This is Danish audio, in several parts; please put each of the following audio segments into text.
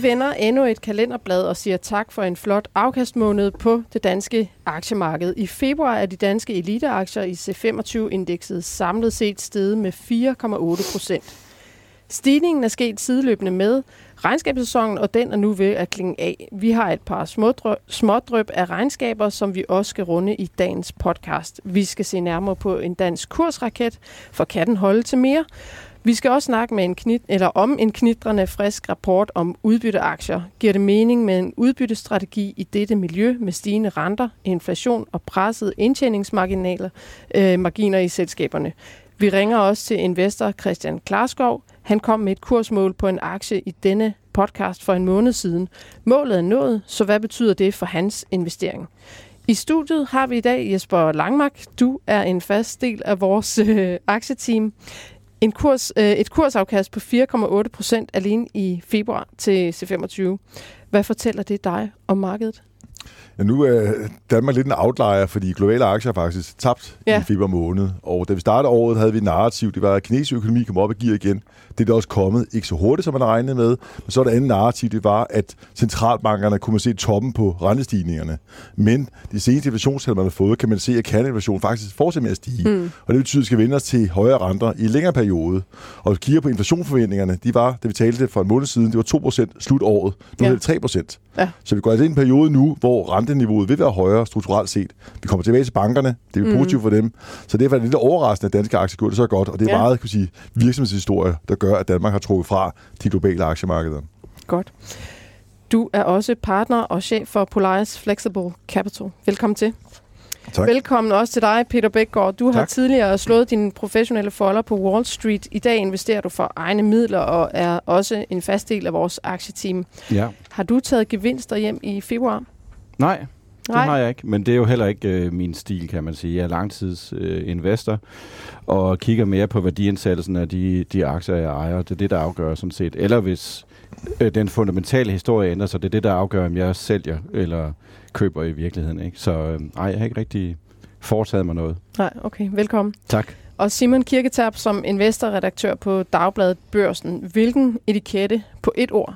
Vi vender endnu et kalenderblad og siger tak for en flot afkastmåned på det danske aktiemarked. I februar er de danske eliteaktier i C25-indekset samlet set steget med 4,8 procent. Stigningen er sket sideløbende med regnskabssæsonen, og den er nu ved at klinge af. Vi har et par smådrøb af regnskaber, som vi også skal runde i dagens podcast. Vi skal se nærmere på en dansk kursraket, for kan den holde til mere? Vi skal også snakke med en knit, eller om en knitrende frisk rapport om udbytteaktier. Giver det mening med en udbyttestrategi i dette miljø med stigende renter, inflation og pressede indtjeningsmarginaler øh, marginer i selskaberne? Vi ringer også til investor Christian Klarskov. Han kom med et kursmål på en aktie i denne podcast for en måned siden. Målet er nået, så hvad betyder det for hans investering? I studiet har vi i dag Jesper Langmark. Du er en fast del af vores øh, aktieteam. En kurs, øh, et kursafkast på 4,8 procent alene i februar til C25. Hvad fortæller det dig om markedet? Ja, nu er Danmark lidt en outlier, fordi globale aktier har faktisk tabt ja. i februar måned. Og da vi startede året, havde vi et narrativ. Det var, at kinesisk økonomi kom op og gear igen. Det er der også kommet. Ikke så hurtigt, som man regnede med. Men så er det andet narrativ, det var, at centralbankerne kunne man se toppen på rentestigningerne. Men de seneste inflationstal, man har fået, kan man se, at kerneinflationen faktisk fortsætter med at stige. Mm. Og det betyder, at vi skal vende os til højere renter i en længere periode. Og hvis vi kigger på inflationsforventningerne, de var, da vi talte for en måned siden, det var 2% slut året. Nu ja. er det 3%. Ja. Så vi går altså ind i en periode nu, hvor renteniveauet vil være højere strukturelt set. Vi kommer tilbage til bankerne. Det er mm. positivt for dem. Så derfor er det lidt overraskende, at danske aktier gjorde det så godt. Og det er ja. meget kan sige, virksomhedshistorie, der gør, at Danmark har trukket fra de globale aktiemarkeder. Godt. Du er også partner og chef for Polaris Flexible Capital. Velkommen til. Tak. Velkommen også til dig, Peter Bækgaard. Du tak. har tidligere slået dine professionelle folder på Wall Street. I dag investerer du for egne midler og er også en fast del af vores aktieteam. Ja. Har du taget gevinster hjem i februar? Nej, det Nej. har jeg ikke, men det er jo heller ikke øh, min stil, kan man sige. Jeg er langtidsinvestor øh, og kigger mere på værdiansættelsen af de, de aktier, jeg ejer. Det er det, der afgør sådan set. Eller hvis øh, den fundamentale historie ændrer sig, det er det, der afgør, om jeg sælger eller køber i virkeligheden. Ikke? Så øh, ej, jeg har ikke rigtig foretaget mig noget. Nej, okay. Velkommen. Tak. Og Simon Kirketab som investorredaktør på Dagbladet Børsen. Hvilken etikette på et ord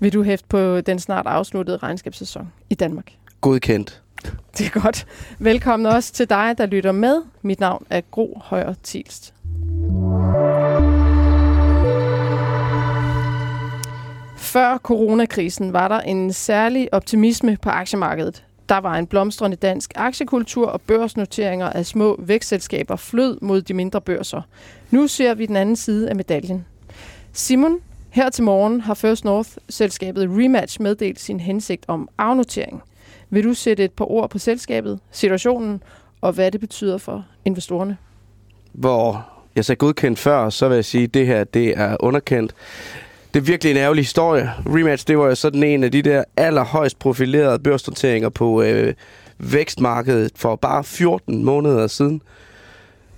vil du hæfte på den snart afsluttede regnskabssæson i Danmark? Godkendt. Det er godt. Velkommen også til dig, der lytter med. Mit navn er Gro Højer Tilst. Før coronakrisen var der en særlig optimisme på aktiemarkedet. Der var en blomstrende dansk aktiekultur, og børsnoteringer af små vækstselskaber flød mod de mindre børser. Nu ser vi den anden side af medaljen. Simon, her til morgen har First North-selskabet Rematch meddelt sin hensigt om afnotering. Vil du sætte et par ord på selskabet, situationen og hvad det betyder for investorerne? Hvor jeg sagde godkendt før, så vil jeg sige, at det her det er underkendt. Det er virkelig en ærgerlig historie. Rematch, det var jo sådan en af de der allerhøjst profilerede børsnoteringer på øh, vækstmarkedet for bare 14 måneder siden.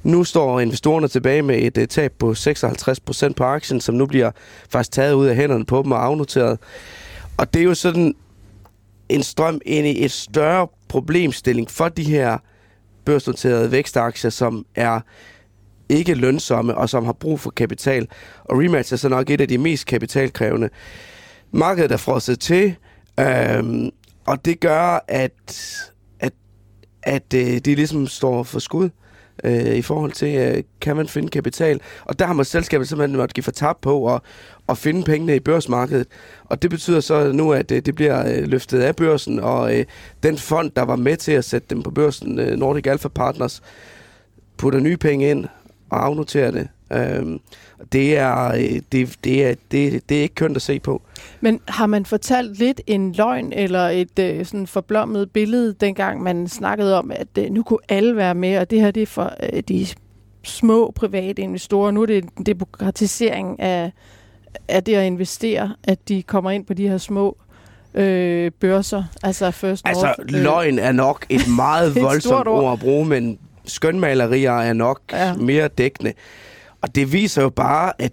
Nu står investorerne tilbage med et øh, tab på 56% på aktien, som nu bliver faktisk taget ud af hænderne på dem og afnoteret. Og det er jo sådan en strøm ind i et større problemstilling for de her børsnoterede vækstaktier, som er ikke lønsomme og som har brug for kapital. Og Rematch er så nok et af de mest kapitalkrævende. Markedet er frosset til, øhm, og det gør, at, at, at øh, de ligesom står for skud øh, i forhold til, øh, kan man finde kapital. Og der har man selskabet simpelthen måtte give for tab på at, at finde pengene i børsmarkedet. Og det betyder så nu, at øh, det bliver øh, løftet af børsen, og øh, den fond, der var med til at sætte dem på børsen, øh, Nordic Alpha Partners, putter nye penge ind og afnoterer det. Øhm, det, er, øh, det, det, er, det, det er ikke kønt at se på. Men har man fortalt lidt en løgn eller et øh, sådan forblommet billede, dengang man snakkede om, at øh, nu kunne alle være med, og det her det er for øh, de små private investorer. Nu er det en demokratisering af, af det at investere, at de kommer ind på de her små øh, børser, altså First North. Altså, løgn er nok et meget voldsomt ord. ord at bruge, men skønmalerier er nok ja. mere dækkende. Og det viser jo bare, at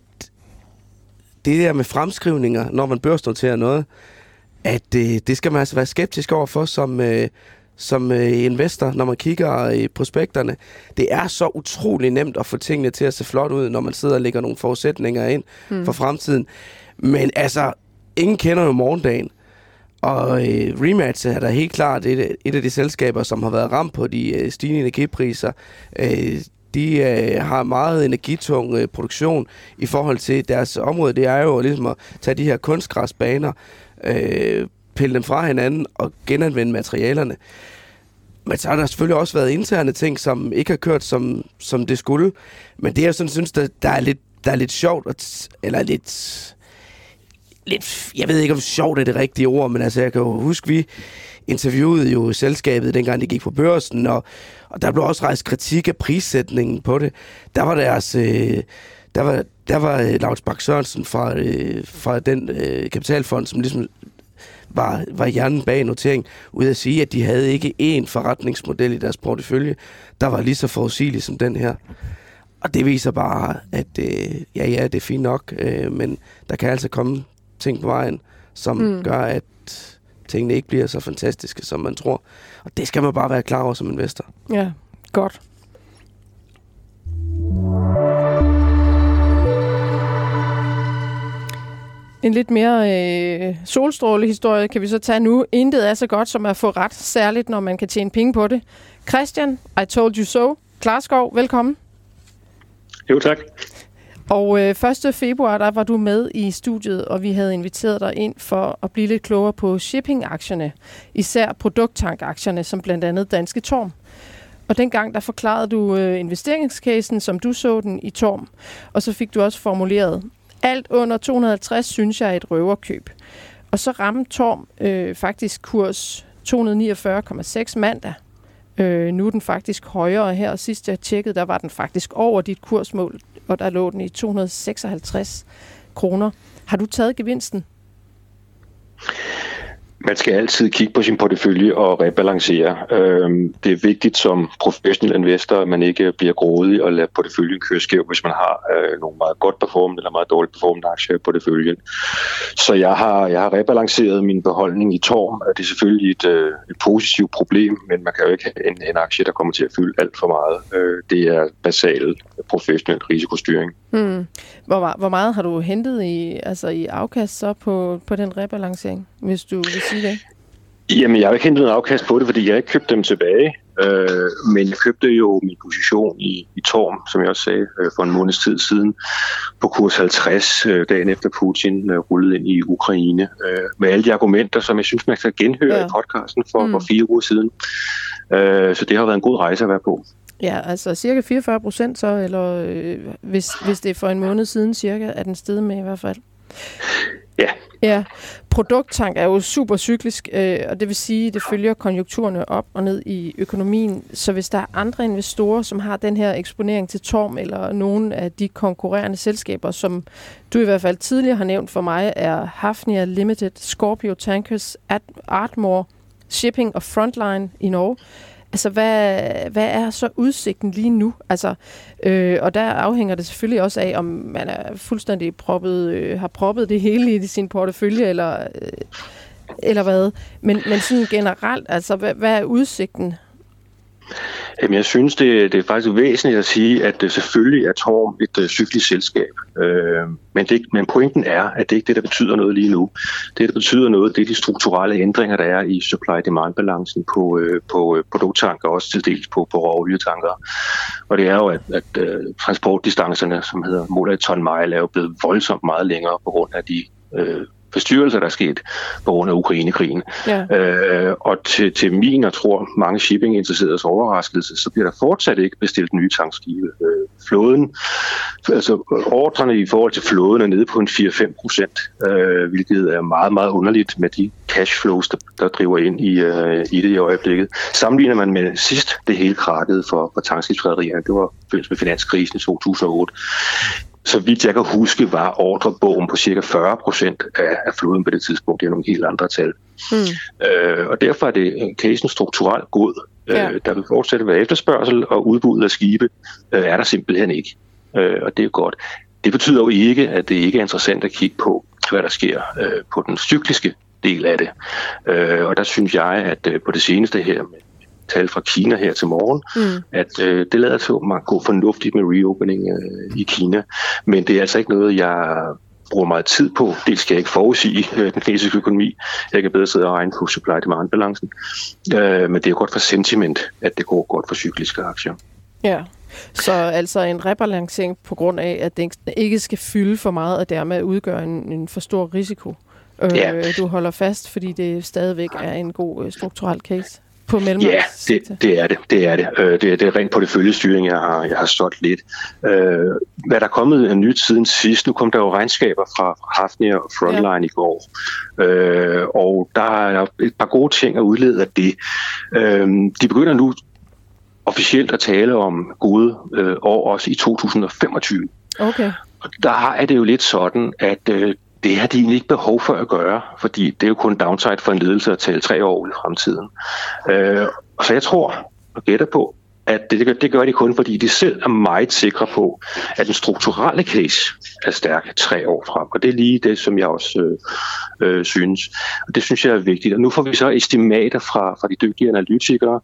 det der med fremskrivninger, når man børsnoterer noget, at øh, det skal man altså være skeptisk over for som, øh, som øh, investor, når man kigger i prospekterne. Det er så utrolig nemt at få tingene til at se flot ud, når man sidder og lægger nogle forudsætninger ind hmm. for fremtiden. Men altså, ingen kender jo morgendagen. Og øh, Rematch er da helt klart et, et af de selskaber, som har været ramt på de øh, stigende energipriser. Øh, de øh, har meget energitung øh, produktion i forhold til deres område. Det er jo ligesom at tage de her kunstgræsbaner, øh, pille dem fra hinanden og genanvende materialerne. Men så har der selvfølgelig også været interne ting, som ikke har kørt, som, som det skulle. Men det, jeg sådan synes, der, der, er, lidt, der er lidt sjovt, at, eller lidt, lidt... Jeg ved ikke, om sjovt er det rigtige ord, men altså, jeg kan jo huske, vi interviewede jo selskabet, dengang det gik på børsen, og, og der blev også rejst kritik af prissætningen på det. Der var deres... Øh, der var, der var øh, Lars Bak Sørensen fra, øh, fra den øh, kapitalfond, som ligesom var, var hjernen bag notering, ud at sige, at de havde ikke én forretningsmodel i deres portefølje, der var lige så forudsigelig som den her. Og det viser bare, at øh, ja, ja, det er fint nok, øh, men der kan altså komme ting på vejen, som mm. gør, at tingene ikke bliver så fantastiske, som man tror. Og det skal man bare være klar over som investor. Ja, godt. En lidt mere øh, solstrålehistorie kan vi så tage nu. Intet er så godt som at få ret, særligt når man kan tjene penge på det. Christian, I told you so. Klarskov, velkommen. Jo, tak. Og øh, 1. februar, der var du med i studiet, og vi havde inviteret dig ind for at blive lidt klogere på shipping-aktierne. Især produkttankaktierne, som blandt andet Danske Torm. Og dengang, der forklarede du øh, investeringscasen, som du så den i Torm. Og så fik du også formuleret, alt under 250 synes jeg er et røverkøb. Og så ramte Torm øh, faktisk kurs 249,6 mandag. Øh, nu er den faktisk højere her, og sidst jeg tjekkede, der var den faktisk over dit kursmål, og der lå den i 256 kroner. Har du taget gevinsten? Man skal altid kigge på sin portefølje og rebalancere. Øhm, det er vigtigt som professionel investor, at man ikke bliver grådig og lader porteføljen køre skæv, hvis man har øh, nogle meget godt performende eller meget dårligt performende aktier i porteføljen. Så jeg har, jeg har rebalanceret min beholdning i Torm. Det er selvfølgelig et, øh, et positivt problem, men man kan jo ikke have en, en aktie, der kommer til at fylde alt for meget. Øh, det er basal professionel risikostyring. Hmm. Hvor, hvor meget har du hentet i, altså i afkast så på, på den rebalancering, hvis du vil sige det? Jamen, jeg har ikke hentet noget afkast på det, fordi jeg ikke købte dem tilbage. Øh, men jeg købte jo min position i, i Torm, som jeg også sagde, øh, for en måneds tid siden, på kurs 50, øh, dagen efter Putin øh, rullede ind i Ukraine. Øh, med alle de argumenter, som jeg synes, man skal genhøre ja. i podcasten for, mm. for fire uger siden. Øh, så det har været en god rejse at være på. Ja, altså cirka 44 procent så, eller øh, hvis, hvis det er for en måned siden cirka, er den stedet med i hvert fald. Ja. Ja, produkttank er jo super cyklisk, øh, og det vil sige, at det følger konjunkturerne op og ned i økonomien. Så hvis der er andre investorer, som har den her eksponering til Torm, eller nogle af de konkurrerende selskaber, som du i hvert fald tidligere har nævnt for mig, er Hafnia Limited, Scorpio Tankers, Artmore, Shipping og Frontline i Norge, Altså, hvad, hvad er så udsigten lige nu? Altså, øh, og der afhænger det selvfølgelig også af, om man er fuldstændig proppet, øh, har proppet det hele i sin portefølje, eller, øh, eller hvad. Men, men sådan generelt, altså, hvad, hvad er udsigten? Jamen, jeg synes, det, det er faktisk væsentligt at sige, at det selvfølgelig er Torm et øh, cyklisk selskab. Øh, men, det, men pointen er, at det ikke er det, der betyder noget lige nu. Det, der betyder noget, det er de strukturelle ændringer, der er i supply-demand-balancen på, øh, på øh, produkttanker, også til dels på, på råolietanker. Og det er jo, at, at øh, transportdistancerne, som hedder måler i ton mile, er jo blevet voldsomt meget længere på grund af de øh, forstyrrelser, der er sket på grund af Ukrainekrigen. Ja. Øh, og til, til min og tror mange shipping-interesserede overraskelse, så bliver der fortsat ikke bestilt nye tankskibe. Øh, flåden, altså ordrene i forhold til flåden er nede på en 4-5 procent, øh, hvilket er meget, meget underligt med de cashflows, der, der driver ind i, øh, i det i øjeblikket. Sammenligner man med sidst det hele krakkede for, for tankskibsrederierne, det var med finanskrisen i 2008, så vidt jeg kan huske, var ordrebogen på cirka 40 procent af, af floden på det tidspunkt. Det er nogle helt andre tal. Mm. Øh, og derfor er det casen strukturelt god. Øh, ja. Øh, der vil fortsætte være efterspørgsel, og udbuddet af skibe øh, er der simpelthen ikke. Øh, og det er godt. Det betyder jo ikke, at det ikke er interessant at kigge på, hvad der sker øh, på den cykliske del af det. Øh, og der synes jeg, at øh, på det seneste her med tal fra Kina her til morgen, mm. at øh, det lader til at gå fornuftigt med reopening øh, i Kina. Men det er altså ikke noget, jeg bruger meget tid på. Dels skal jeg ikke forudsige øh, den kinesiske økonomi. Jeg kan bedre sidde og regne på supply-demand-balancen. Øh, men det er jo godt for sentiment, at det går godt for cykliske aktier. Ja, så altså en rebalancering på grund af, at den ikke skal fylde for meget, og dermed udgøre en, en for stor risiko. Øh, ja. Du holder fast, fordi det stadigvæk er en god øh, strukturel case på Ja, det, det er det. Det er det. Øh, det, det er rent på det følgestyring, jeg har, jeg har stået lidt. Øh, hvad der er kommet nyt siden sidst, nu kom der jo regnskaber fra Hafnia og Frontline ja. i går, øh, og der er et par gode ting at udlede af det. Øh, de begynder nu officielt at tale om gode øh, år også i 2025. Okay. Der er det jo lidt sådan, at øh, det har de egentlig ikke behov for at gøre, fordi det er jo kun downside for en ledelse at tale tre år ud i fremtiden. Øh, så jeg tror og gætter på, at det, det gør de kun, fordi de selv er meget sikre på, at den strukturelle case er stærk tre år frem. Og det er lige det, som jeg også øh, øh, synes. Og det synes jeg er vigtigt. Og nu får vi så estimater fra, fra de dygtige analytikere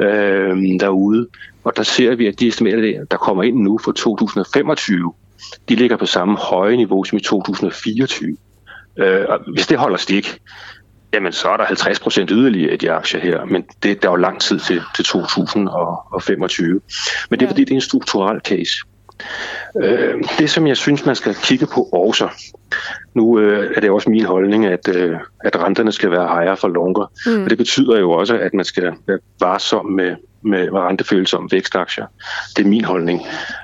øh, derude, og der ser vi, at de estimater, der kommer ind nu for 2025, de ligger på samme høje niveau som i 2024. Øh, og hvis det holder stik, jamen så er der 50 procent yderligere i de aktier her, men det, der er jo lang tid til, til 2025. Men det er fordi, det er en strukturel case. Øh, det, som jeg synes, man skal kigge på også, nu øh, er det også min holdning, at, øh, at renterne skal være højere for longer. Mm. Og det betyder jo også, at man skal være varsom med, med rentefølsomme vækstaktier. Det er min holdning.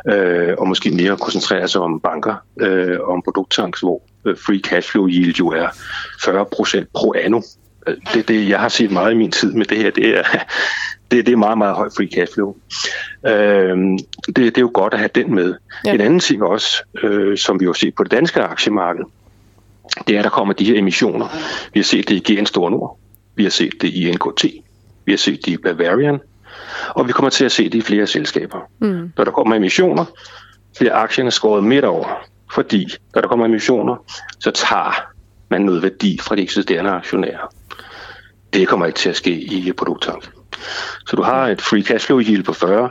Øh, og måske mere koncentrere sig om banker øh, og om produkttanks, hvor øh, free cash flow yield jo er 40% pro anno. Øh, det det, jeg har set meget i min tid med det her. Det er, det, det er meget, meget høj free cash flow. Øh, det, det er jo godt at have den med. Ja. En anden ting også, øh, som vi har set på det danske aktiemarked, det er, at der kommer de her emissioner. Vi har set det i GN Stor Nord. Vi har set det i NKT. Vi har set det i Bavarian. Og vi kommer til at se det i flere selskaber. Mm. Når der kommer emissioner, bliver aktierne skåret midt over. Fordi når der kommer emissioner, så tager man noget værdi fra de eksisterende aktionærer. Det kommer ikke til at ske i produkttank. Så du har et free cash flow yield på 40,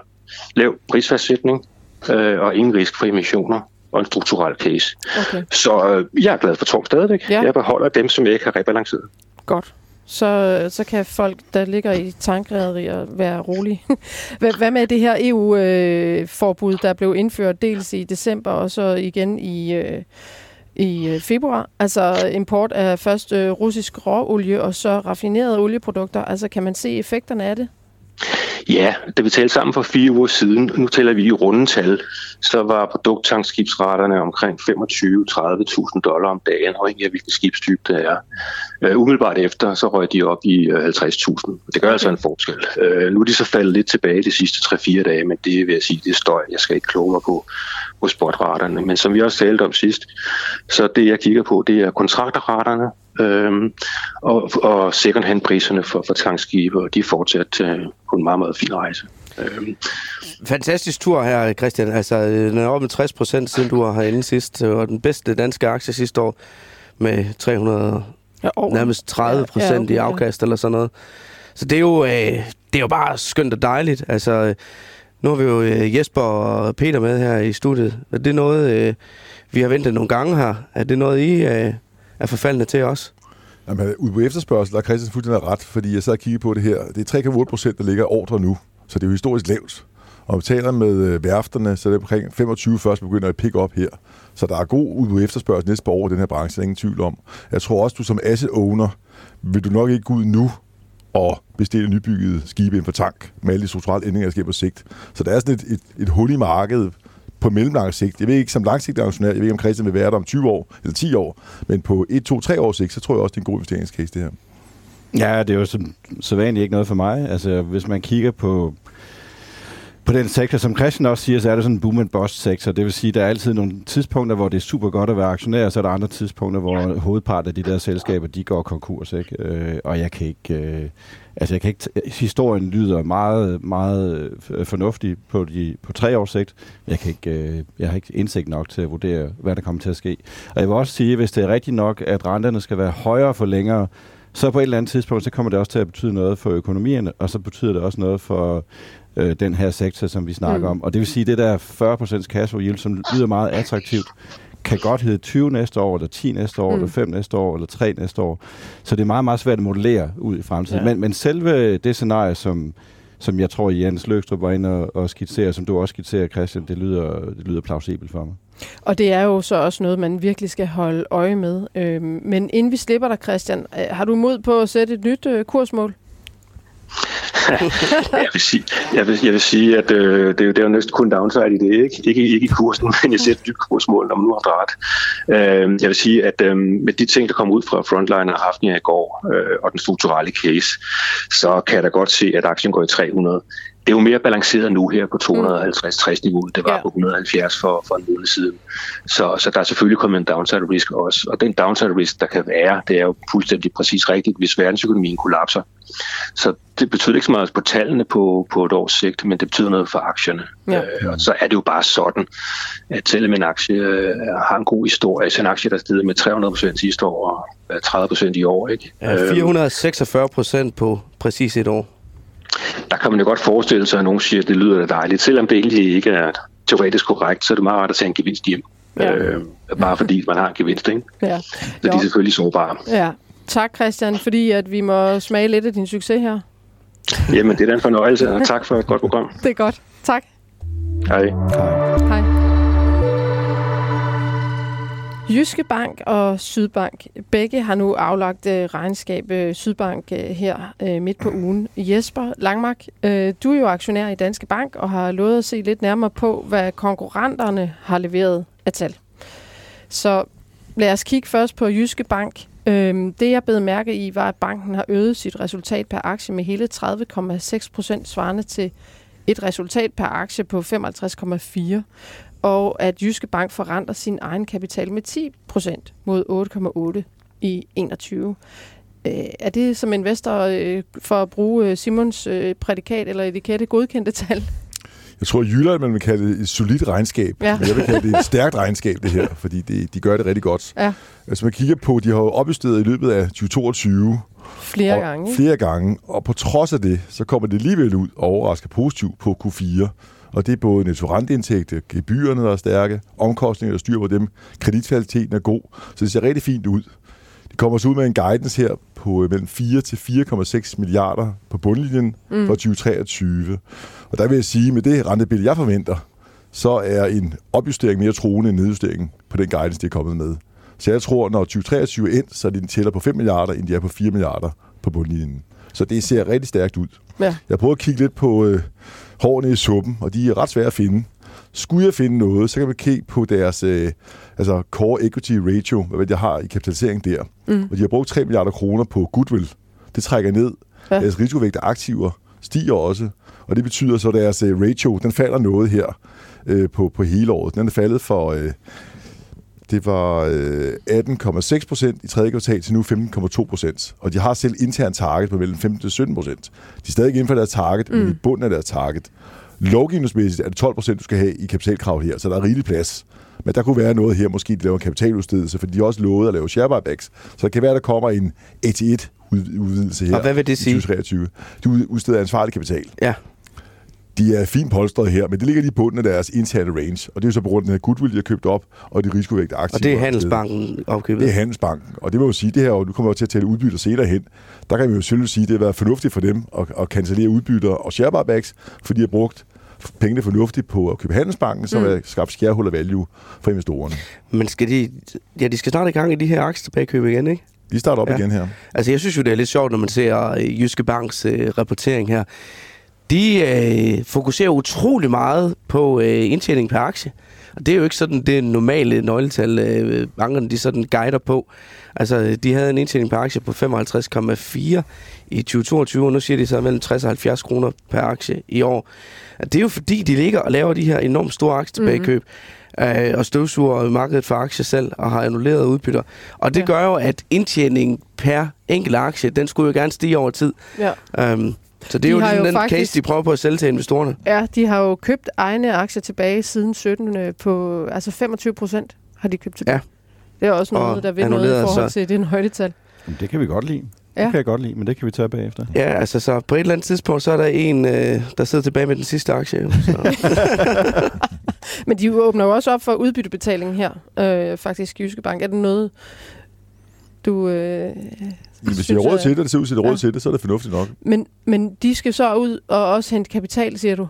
lav prisfastsætning øh, og ingen risk for emissioner og en strukturel case. Okay. Så øh, jeg er glad for Torm stadigvæk. Ja. Jeg beholder dem, som jeg ikke har rebalanceret. Godt. Så, så kan folk, der ligger i tankræderier, være rolige. hvad, hvad med det her EU-forbud, øh, der blev indført dels i december og så igen i... Øh, i øh, februar. Altså import af først øh, russisk råolie og så raffinerede olieprodukter. Altså kan man se effekterne af det? Ja, da vi talte sammen for fire uger siden, nu tæller vi i rundetal, så var produkttankskibsraterne omkring 25-30.000 dollar om dagen, afhængig af hvilken skibstype det er. Uh, umiddelbart efter, så røg de op i uh, øh, 50.000. Det gør altså en forskel. Uh, nu er de så faldet lidt tilbage de sidste 3-4 dage, men det vil jeg sige, det er støj. Jeg skal ikke kloge mig på, på spotraterne. Men som vi også talte om sidst, så det jeg kigger på, det er kontraktraterne, Øhm, og, og second hand priserne for, for tankskibe, og de er fortsat øh, på en meget, meget fin rejse. Øhm. Fantastisk tur her, Christian. Altså, den er oppe med 60 procent, siden du var herinde sidst, og den bedste danske aktie sidste år med 300, ja, nærmest 30 procent ja, okay, i afkast ja. eller sådan noget. Så det er jo, øh, det er jo bare skønt og dejligt. Altså, nu har vi jo øh, Jesper og Peter med her i studiet. Er det noget, øh, vi har ventet nogle gange her? Er det noget, I øh, er forfaldende til os? Jamen, ude på efterspørgsel, der er Christian fuldstændig ret, fordi jeg sad og kiggede på det her. Det er 3,8 procent, der ligger ordre nu, så det er jo historisk lavt. Og vi taler med øh, værfterne, så er det omkring 25 først begynder at pick op her. Så der er god ud på efterspørgsel næste par år i den her branche, der er ingen tvivl om. Jeg tror også, du som asset owner, vil du nok ikke gå ud nu og bestille nybygget skibe ind for tank, med alle de strukturelle ændringer, der sker på sigt. Så der er sådan et, et, et hul i markedet på mellemlang sigt. Jeg ved ikke, som langsigtet aktionær, jeg ved ikke, om Christian vil være der om 20 år eller 10 år, men på 1, 2, 3 år sigt, så tror jeg også, det er en god investeringscase, det her. Ja, det er jo så, så vanligt ikke noget for mig. Altså, hvis man kigger på, på den sektor, som Christian også siger, så er det sådan en boom and bust sektor. Det vil sige, der er altid nogle tidspunkter, hvor det er super godt at være aktionær, og så er der andre tidspunkter, hvor hovedparten af de der selskaber, de går konkurs. Ikke? Øh, og jeg kan ikke... Øh, altså jeg kan ikke historien lyder meget, meget øh, fornuftig på, de, på tre års sigt. Jeg, kan ikke, øh, jeg har ikke indsigt nok til at vurdere, hvad der kommer til at ske. Og jeg vil også sige, hvis det er rigtigt nok, at renterne skal være højere for længere, så på et eller andet tidspunkt, så kommer det også til at betyde noget for økonomien, og så betyder det også noget for øh, den her sektor, som vi snakker mm. om. Og det vil sige, det der 40% cash yield, som lyder meget attraktivt, kan godt hedde 20 næste år, eller 10 næste år, mm. eller 5 næste år, eller 3 næste år. Så det er meget, meget svært at modellere ud i fremtiden. Ja. Men, men selve det scenarie, som, som jeg tror, Jens Løgstrup var inde og, og skitsere, som du også skitserer, Christian, det lyder, det lyder plausibelt for mig. Og det er jo så også noget, man virkelig skal holde øje med. Øhm, men inden vi slipper dig, Christian, øh, har du mod på at sætte et nyt øh, kursmål? jeg, vil sige, jeg, vil, jeg vil sige, at øh, det, er jo, det er jo næsten kun downside i det, ikke, ikke, ikke i kursen, men jeg sætter nyt kursmål, når man nu har dræbt. Øh, jeg vil sige, at øh, med de ting, der kom ud fra Frontline og Hafnia i går, øh, og den strukturelle case, så kan jeg da godt se, at aktien går i 300 det er jo mere balanceret nu her på 250-60 niveau. Det var ja. på 170 for, for en måned siden. Så, så der er selvfølgelig kommet en downside risk også. Og den downside risk, der kan være, det er jo fuldstændig præcis rigtigt, hvis verdensøkonomien kollapser. Så det betyder ikke så meget på tallene på, på et års sigt, men det betyder noget for aktierne. Ja. Øh, og så er det jo bare sådan, at selvom en aktie øh, har en god historie, så en aktie, der stiger med 300 procent sidste år og 30 procent i år. Ikke? Ja, 446 procent på præcis et år der kan man jo godt forestille sig, at nogen siger, at det lyder da dejligt. Selvom det egentlig ikke er teoretisk korrekt, så er det meget rart at tage en gevinst hjem. Ja. Øh, bare fordi man har en gevinst, ikke? Ja. Så de er selvfølgelig sårbare. Ja. Tak Christian, fordi at vi må smage lidt af din succes her. Jamen, det er en fornøjelse, og tak for et godt program. Det er godt. Tak. Hej. Hej. Hej. Jyske Bank og Sydbank, begge har nu aflagt øh, regnskab øh, Sydbank øh, her øh, midt på ugen. Jesper Langmark, øh, du er jo aktionær i Danske Bank og har lovet at se lidt nærmere på, hvad konkurrenterne har leveret af tal. Så lad os kigge først på Jyske Bank. Øh, det jeg blev mærke i, var, at banken har øget sit resultat per aktie med hele 30,6 procent, svarende til et resultat per aktie på 55,4 og at Jyske Bank forrenter sin egen kapital med 10 procent mod 8,8 i 21. Øh, er det som investor øh, for at bruge øh, Simons øh, prædikat eller etikette godkendte tal? Jeg tror, at Jylland man vil kalde det et solidt regnskab. Ja. Men jeg vil kalde det et stærkt regnskab, det her, fordi det, de gør det rigtig godt. Ja. Altså man kigger på, de har jo opjusteret i løbet af 2022. Flere gange. Flere gange. Og på trods af det, så kommer det alligevel ud og overrasker positivt på Q4. Og det er både netto-renteindtægter, gebyrerne, der er stærke, omkostninger, der styrer på dem, kreditfaciliteten er god, så det ser rigtig fint ud. Det kommer så ud med en guidance her på øh, mellem 4 til 4,6 milliarder på bundlinjen mm. for 2023. Og der vil jeg sige, med det rentebillede, jeg forventer, så er en opjustering mere troende end nedjustering på den guidance, det er kommet med. Så jeg tror, når 2023 er ind, så er de tæller på 5 milliarder, end de er på 4 milliarder på bundlinjen. Så det ser rigtig stærkt ud. Ja. Jeg prøver at kigge lidt på øh, hårene i suppen, og de er ret svære at finde. Skulle jeg finde noget, så kan vi kigge på deres øh, altså core equity ratio, hvad de har i kapitalisering der. Mm. Og de har brugt 3 milliarder kroner på goodwill. Det trækker ned. Ja. Deres risikovægt af aktiver stiger også. Og det betyder så, at deres øh, ratio, den falder noget her øh, på, på hele året. Den er faldet for... Øh, det var øh, 18,6 procent i tredje kvartal til nu 15,2 procent. Og de har selv intern target på mellem 15 til 17 procent. De er stadig inden for deres target, mm. men i bunden af deres target. Lovgivningsmæssigt er det 12 procent, du skal have i kapitalkrav her, så der er rigelig plads. Men der kunne være noget her, måske de laver en kapitaludstedelse, for de har også lovet at lave share buybacks. Så det kan være, der kommer en 1 udvidelse her. Og hvad vil det sige? 2023. De udsteder ansvarlig kapital. Ja de er fint polstret her, men det ligger lige på bunden af deres interne range, og det er jo så på grund af den her goodwill, de har købt op, og de risikovægte aktier. Og det er Handelsbanken opkøbet? Det er Handelsbanken, og det vil jo sige, det her, og nu kommer jeg til at tælle udbytter senere hen, der kan vi jo selvfølgelig sige, at det har været fornuftigt for dem at, at cancellere udbytter og share buybacks, fordi de har brugt pengene fornuftigt på at købe Handelsbanken, som mm. er skabt shareholder value for investorerne. Men skal de, ja, de skal snart i gang i de her aktietilbagekøb igen, ikke? De starter op ja. igen her. Altså, jeg synes jo, det er lidt sjovt, når man ser øh, Jyske Banks øh, rapportering her de øh, fokuserer utrolig meget på øh, indtjening per aktie. Og det er jo ikke sådan det normale nøgletal, øh, bankerne de sådan guider på. Altså, de havde en indtjening per aktie på 55,4 i 2022, og nu siger de så mellem 60 og 70 kroner per aktie i år. Det er jo fordi, de ligger og laver de her enormt store aktietilbagekøb. Mm-hmm. Øh, og støvsuger markedet for aktier selv og har annulleret udbytter. Og det ja. gør jo, at indtjeningen per enkelt aktie, den skulle jo gerne stige over tid. Ja. Um, så det er de jo, ligesom den faktisk, case, de prøver på at sælge til investorerne. Ja, de har jo købt egne aktier tilbage siden 17 øh, på, altså 25 procent har de købt tilbage. Ja. Det er også noget, og der vil noget i forhold så... til det højdetal. Det kan vi godt lide. Ja. Det kan jeg godt lide, men det kan vi tage bagefter. Ja, altså så på et eller andet tidspunkt, så er der en, øh, der sidder tilbage med den sidste aktie. Så. Men de åbner jo også op for udbyttebetaling her, øh, faktisk i Jyske Bank. Er det noget, du... Øh, hvis de har råd til det, det ser ud til, at råd ja. til det, så er det fornuftigt nok. Men, men de skal så ud og også hente kapital, siger du?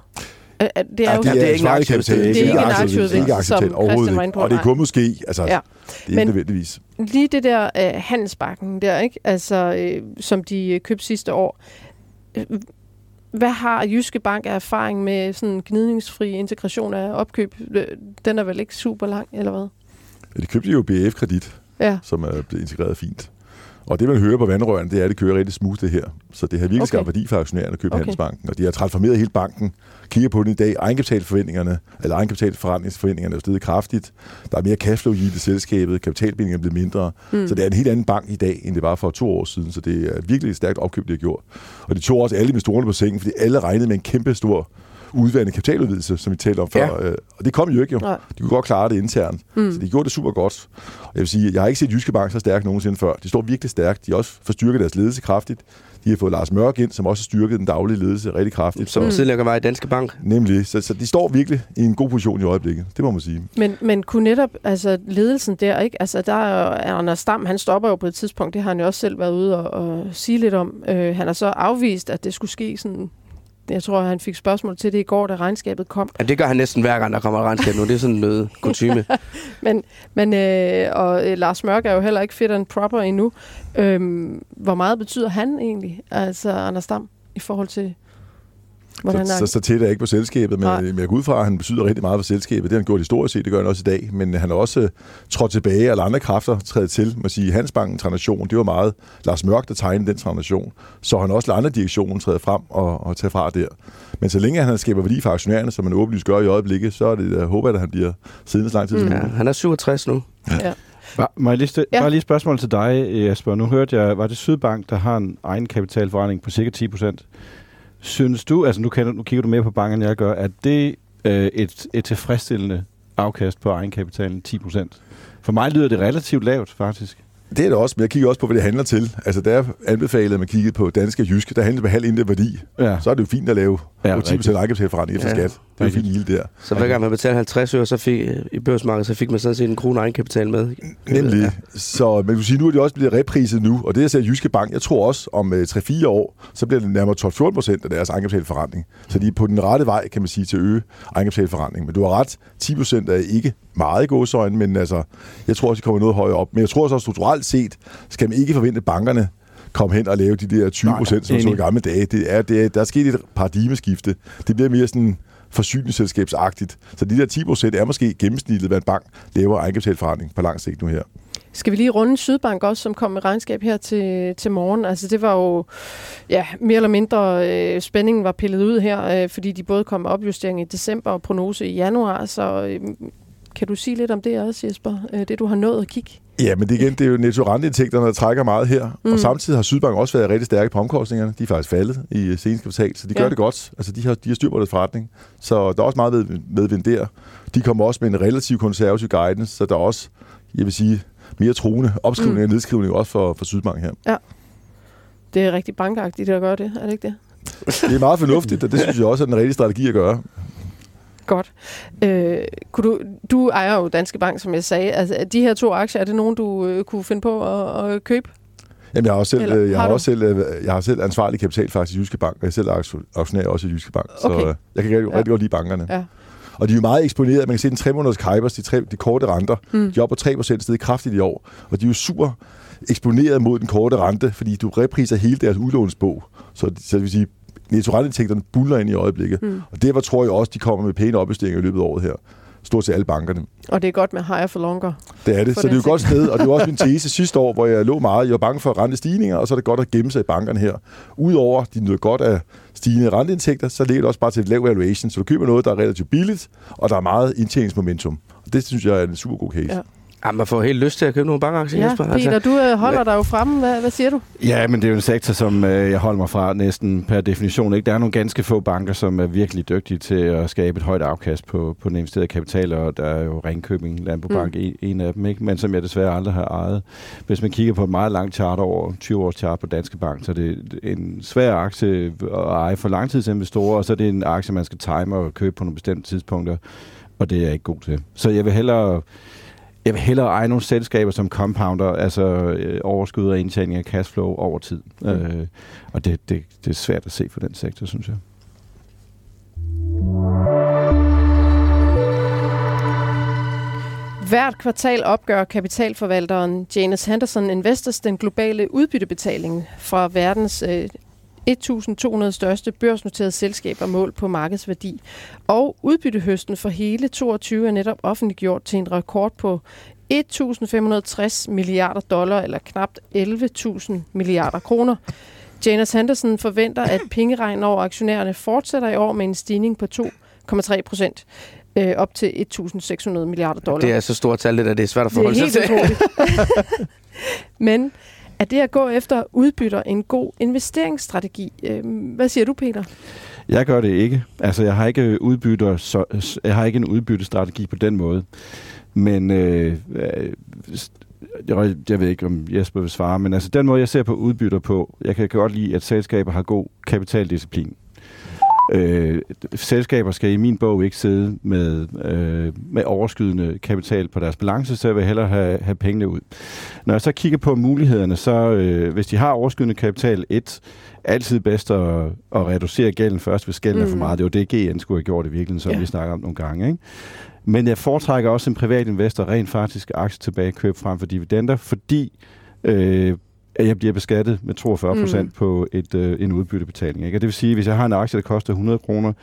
Det er, ja, jo, det er, det er ikke en aktiekapital. Det er ikke en aktiekapital, som overhovedet ikke. Og det kunne måske, altså, ja. det er ikke nødvendigvis. Lige det der uh, handelsbakken der, ikke? Altså, uh, som de købte sidste år. Hvad har Jyske Bank af erfaring med sådan gnidningsfri integration af opkøb? Den er vel ikke super lang, eller hvad? Ja, de købte jo BF-kredit, ja. som er blevet integreret fint. Og det, man hører på vandrørene, det er, at det kører rigtig smooth, det her. Så det har virkelig okay. skabt værdi for aktionærerne at købe okay. Handelsbanken. Og de har transformeret hele banken. Kigger på den i dag. Egenkapitalforventningerne, eller egenkapitalforretningsforventningerne er steget kraftigt. Der er mere cashflow i det selskabet. Kapitalbindingen er blevet mindre. Mm. Så det er en helt anden bank i dag, end det var for to år siden. Så det er virkelig et stærkt opkøb, det har gjort. Og det tog også alle investorerne på sengen, fordi alle regnede med en kæmpe stor udvandet kapitaludvidelse, som vi talte om før. Ja. Øh, og det kom jo ikke jo. Nej. De kunne godt klare det internt. Mm. Så de gjorde det super godt. Og jeg vil sige, jeg har ikke set Jyske Bank så stærk nogensinde før. De står virkelig stærkt. De har også forstyrket deres ledelse kraftigt. De har fået Lars Mørk ind, som også har styrket den daglige ledelse rigtig kraftigt. Som mm. tidligere var i Danske Bank. Nemlig. Så, så de står virkelig i en god position i øjeblikket. Det må man sige. Men, men kunne netop altså, ledelsen der, ikke? Altså, der er Anders Stam, han stopper jo på et tidspunkt. Det har han jo også selv været ude og, og sige lidt om. Øh, han har så afvist, at det skulle ske sådan jeg tror, han fik spørgsmål til det i går, da regnskabet kom. Ja, det gør han næsten hver gang, der kommer regnskab nu. Det er sådan noget kutume. men, men øh, og øh, Lars Mørk er jo heller ikke fit and proper endnu. Øhm, hvor meget betyder han egentlig, altså Anders Dam, i forhold til Hvordan så, så, så tæt er jeg ikke på selskabet, men, men jeg går ud fra, at han betyder rigtig meget for selskabet. Det har han gjort historisk set, det gør han også i dag. Men han har også uh, trådt tilbage, og andre kræfter træder til. Man siger, Hansbanken transition, det var meget Lars Mørk, der tegnede den transition. Så han også lader andre direktionen træde frem og, og tage fra der. Men så længe han skaber værdi for aktionærerne, som man åbenlyst gør i øjeblikket, så er det, jeg håber, at han bliver siddende så lang tid mm. Ja, han er 67 nu. Ja. ja. Var, må jeg lige, st- ja. bare lige et spørgsmål til dig, Jesper. Nu hørte jeg, var det Sydbank, der har en egen kapitalforretning på cirka 10 procent? Synes du, altså nu, kan, nu kigger du mere på banken, end jeg gør, at det øh, et, et tilfredsstillende afkast på egenkapitalen 10% For mig lyder det relativt lavt, faktisk. Det er det også, men jeg kigger også på, hvad det handler til. Altså, der anbefalede, at man kiggede på danske og jyske, der handler med halv indre værdi. Ja. Så er det jo fint at lave ja, 10% egenkapitalforretning efter ja. skat. Er lille der. Så hver gang man betalte 50 øre så fik, i børsmarkedet, så fik man sådan set en krone egenkapital med. Nemlig. Ja. Så man kan sige, nu er det også blevet repriset nu, og det er så Jyske Bank, jeg tror også, om 3-4 øh, år, så bliver det nærmere 12-14 procent af deres egenkapitalforretning. Så de er på den rette vej, kan man sige, til at øge egenkapitalforretning. Men du har ret, 10 procent er ikke meget i gåsøjne, men altså, jeg tror også, de kommer noget højere op. Men jeg tror også, at strukturelt set skal man ikke forvente, bankerne komme hen og lave de der 20 procent, som så i gamle dage. Det er, det er, der er sket et paradigmeskifte. Det bliver mere sådan forsyningsselskabsagtigt. Så de der 10 procent er måske gennemsnittet, hvad en bank laver egenkapitalforretning på lang sigt nu her. Skal vi lige runde Sydbank også, som kom med regnskab her til, til morgen? Altså det var jo ja, mere eller mindre øh, spændingen var pillet ud her, øh, fordi de både kom med opjustering i december og prognose i januar, så øh, kan du sige lidt om det også, Jesper? Øh, det du har nået at kigge? Ja, men det, igen, det er jo netto-renteindtægterne, der trækker meget her. Mm. Og samtidig har Sydbank også været rigtig stærke på omkostningerne. De er faktisk faldet i seneste kvartal, så de ja. gør det godt. Altså, de har, de har styr på deres forretning. Så der er også meget med, medvind der. De kommer også med en relativt konservativ guidance, så der er også, jeg vil sige, mere troende opskrivning mm. og nedskrivning også for, for Sydbank her. Ja. Det er rigtig bankagtigt at gøre det, er det ikke det? Det er meget fornuftigt, og det synes jeg også er den rigtige strategi at gøre. Godt. Øh, kunne du, du ejer jo Danske Bank, som jeg sagde. Altså, de her to aktier, er det nogen, du øh, kunne finde på at, at købe? Jamen, jeg har også selv, Eller, jeg har, har også selv, øh, jeg har selv ansvarlig kapital faktisk i Jyske Bank, og jeg selv er aktionær også i Jyske Bank, okay. så jeg kan rigtig, ja. rigtig godt lide bankerne. Ja. Og de er jo meget eksponeret. Man kan se den 3 måneders Kybers, de, tre, de korte renter, mm. de er oppe på 3% stedet kraftigt i år. Og de er jo super eksponeret mod den korte rente, fordi du repriser hele deres udlånsbog. Så, så det vil sige, netto-renteindtægterne buller ind i øjeblikket. Mm. Og derfor tror jeg også, de kommer med pæne opjusteringer i løbet af året her. Stort set alle bankerne. Og det er godt med higher for longer. Det er det, så det er jo et godt sted, og det var også min tese sidste år, hvor jeg lå meget. Jeg var bange for rentestigninger, og så er det godt at gemme sig i bankerne her. Udover de nyder godt af stigende renteindtægter, så ligger det også bare til et lav valuation, så du køber noget, der er relativt billigt, og der er meget indtjeningsmomentum. Og det synes jeg er en super god case. Ja. Ja, man får helt lyst til at købe nogle bankaktier, ja, Jesper. Peter, altså. du øh, holder dig jo fremme. Hvad, hvad siger du? Ja, men det er jo en sektor, som øh, jeg holder mig fra næsten per definition. Ikke? Der er nogle ganske få banker, som er virkelig dygtige til at skabe et højt afkast på, på den investerede kapital, og der er jo Ringkøbing Landbobank mm. en, en af dem, ikke? men som jeg desværre aldrig har ejet. Hvis man kigger på et meget langt chart over 20 års chart på Danske Bank, så er det en svær aktie at eje for langtidsinvestorer, og så er det en aktie, man skal time og købe på nogle bestemte tidspunkter. og det er jeg ikke god til. Så jeg vil hellere jeg vil hellere eje nogle selskaber som compounder, altså øh, overskud og indtjening af cashflow over tid. Mm. Øh, og det, det, det er svært at se for den sektor, synes jeg. Hvert kvartal opgør kapitalforvalteren Janus Henderson Investors den globale udbyttebetaling fra verdens øh, 1.200 største børsnoterede selskaber mål på markedsværdi. Og udbyttehøsten for hele 22 er netop offentliggjort til en rekord på 1.560 milliarder dollar, eller knapt 11.000 milliarder kroner. Janus Henderson forventer, at pengeregn over aktionærerne fortsætter i år med en stigning på 2,3 procent øh, op til 1.600 milliarder dollar. Det er så stort tal, det der, det er svært at forholde sig til. Men er det at gå efter udbytter en god investeringsstrategi? Øhm, hvad siger du, Peter? Jeg gør det ikke. Altså, jeg har ikke, udbytter, så, jeg har ikke en udbyttestrategi på den måde. Men øh, øh jeg, jeg ved ikke, om Jesper vil svare, men altså den måde, jeg ser på udbytter på, jeg kan godt lide, at selskaber har god kapitaldisciplin. Øh, selskaber skal i min bog ikke sidde med, øh, med overskydende kapital på deres balance, så jeg vil hellere have, have pengene ud. Når jeg så kigger på mulighederne, så øh, hvis de har overskydende kapital, et, altid bedst at, at reducere gælden først, hvis gælden mm. er for mm. meget. Det var det, GN skulle have gjort i virkeligheden, som ja. vi snakker om nogle gange. Ikke? Men jeg foretrækker også en privat investor rent faktisk aktie tilbage køb frem for dividender, fordi øh, at jeg bliver beskattet med 42 procent mm. på et, øh, en udbyttebetaling. Ikke? Og det vil sige, at hvis jeg har en aktie, der koster 100 kroner,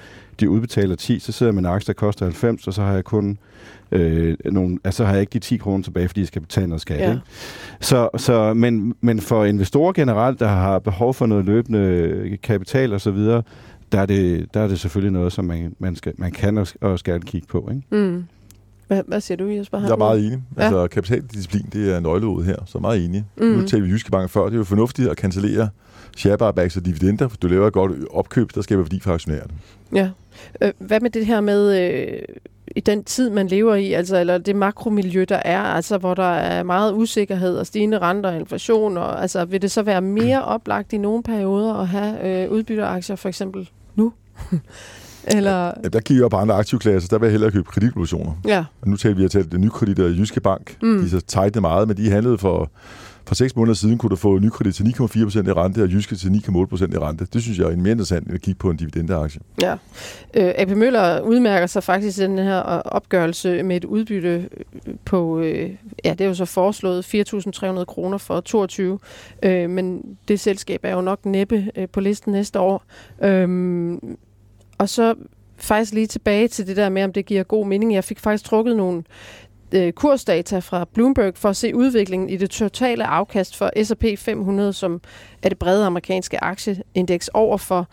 de udbetaler 10, så sidder jeg med en aktie, der koster 90, og så har jeg kun øh, nogle, altså har jeg ikke de 10 kroner tilbage, fordi jeg skal betale noget skat. Ja. Ikke? Så, så, men, men for investorer generelt, der har behov for noget løbende kapital og så videre, der er det, der er det selvfølgelig noget, som man, man, skal, man kan og skal kigge på. Ikke? Mm. Hvad, hvad siger du, Jesper? Jeg er meget enig. Ja. Altså, kapitaldisciplin, det er nøgleordet her, så meget enig. Mm. Nu talte vi Jyske Bank før. Det er jo fornuftigt at cancellere share buybacks og dividender, for du laver et godt opkøb, der skaber værdi for aktionærerne. Ja. Øh, hvad med det her med øh, i den tid, man lever i, altså eller det makromiljø, der er, altså hvor der er meget usikkerhed og stigende renter og inflation, og altså vil det så være mere oplagt i nogle perioder at have øh, udbytteaktier for eksempel nu? Eller... Ja, der kigger jeg på andre aktivklasser, der vil jeg hellere købe kreditobligationer. Ja. Og nu taler vi at det nye kreditter i Jyske Bank. Mm. De så tightet meget, men de handlede for, for seks måneder siden, kunne du få nykredit til 9,4% i rente, og Jyske til 9,8% i rente. Det synes jeg er en mere interessant, end at kigge på en dividendeaktie. Ja. Øh, AP Møller udmærker sig faktisk i den her opgørelse med et udbytte på, øh, ja, det er jo så foreslået 4.300 kroner for 22, øh, men det selskab er jo nok næppe øh, på listen næste år. Øh, og så faktisk lige tilbage til det der med, om det giver god mening. Jeg fik faktisk trukket nogle øh, kursdata fra Bloomberg for at se udviklingen i det totale afkast for S&P 500, som er det brede amerikanske aktieindeks over for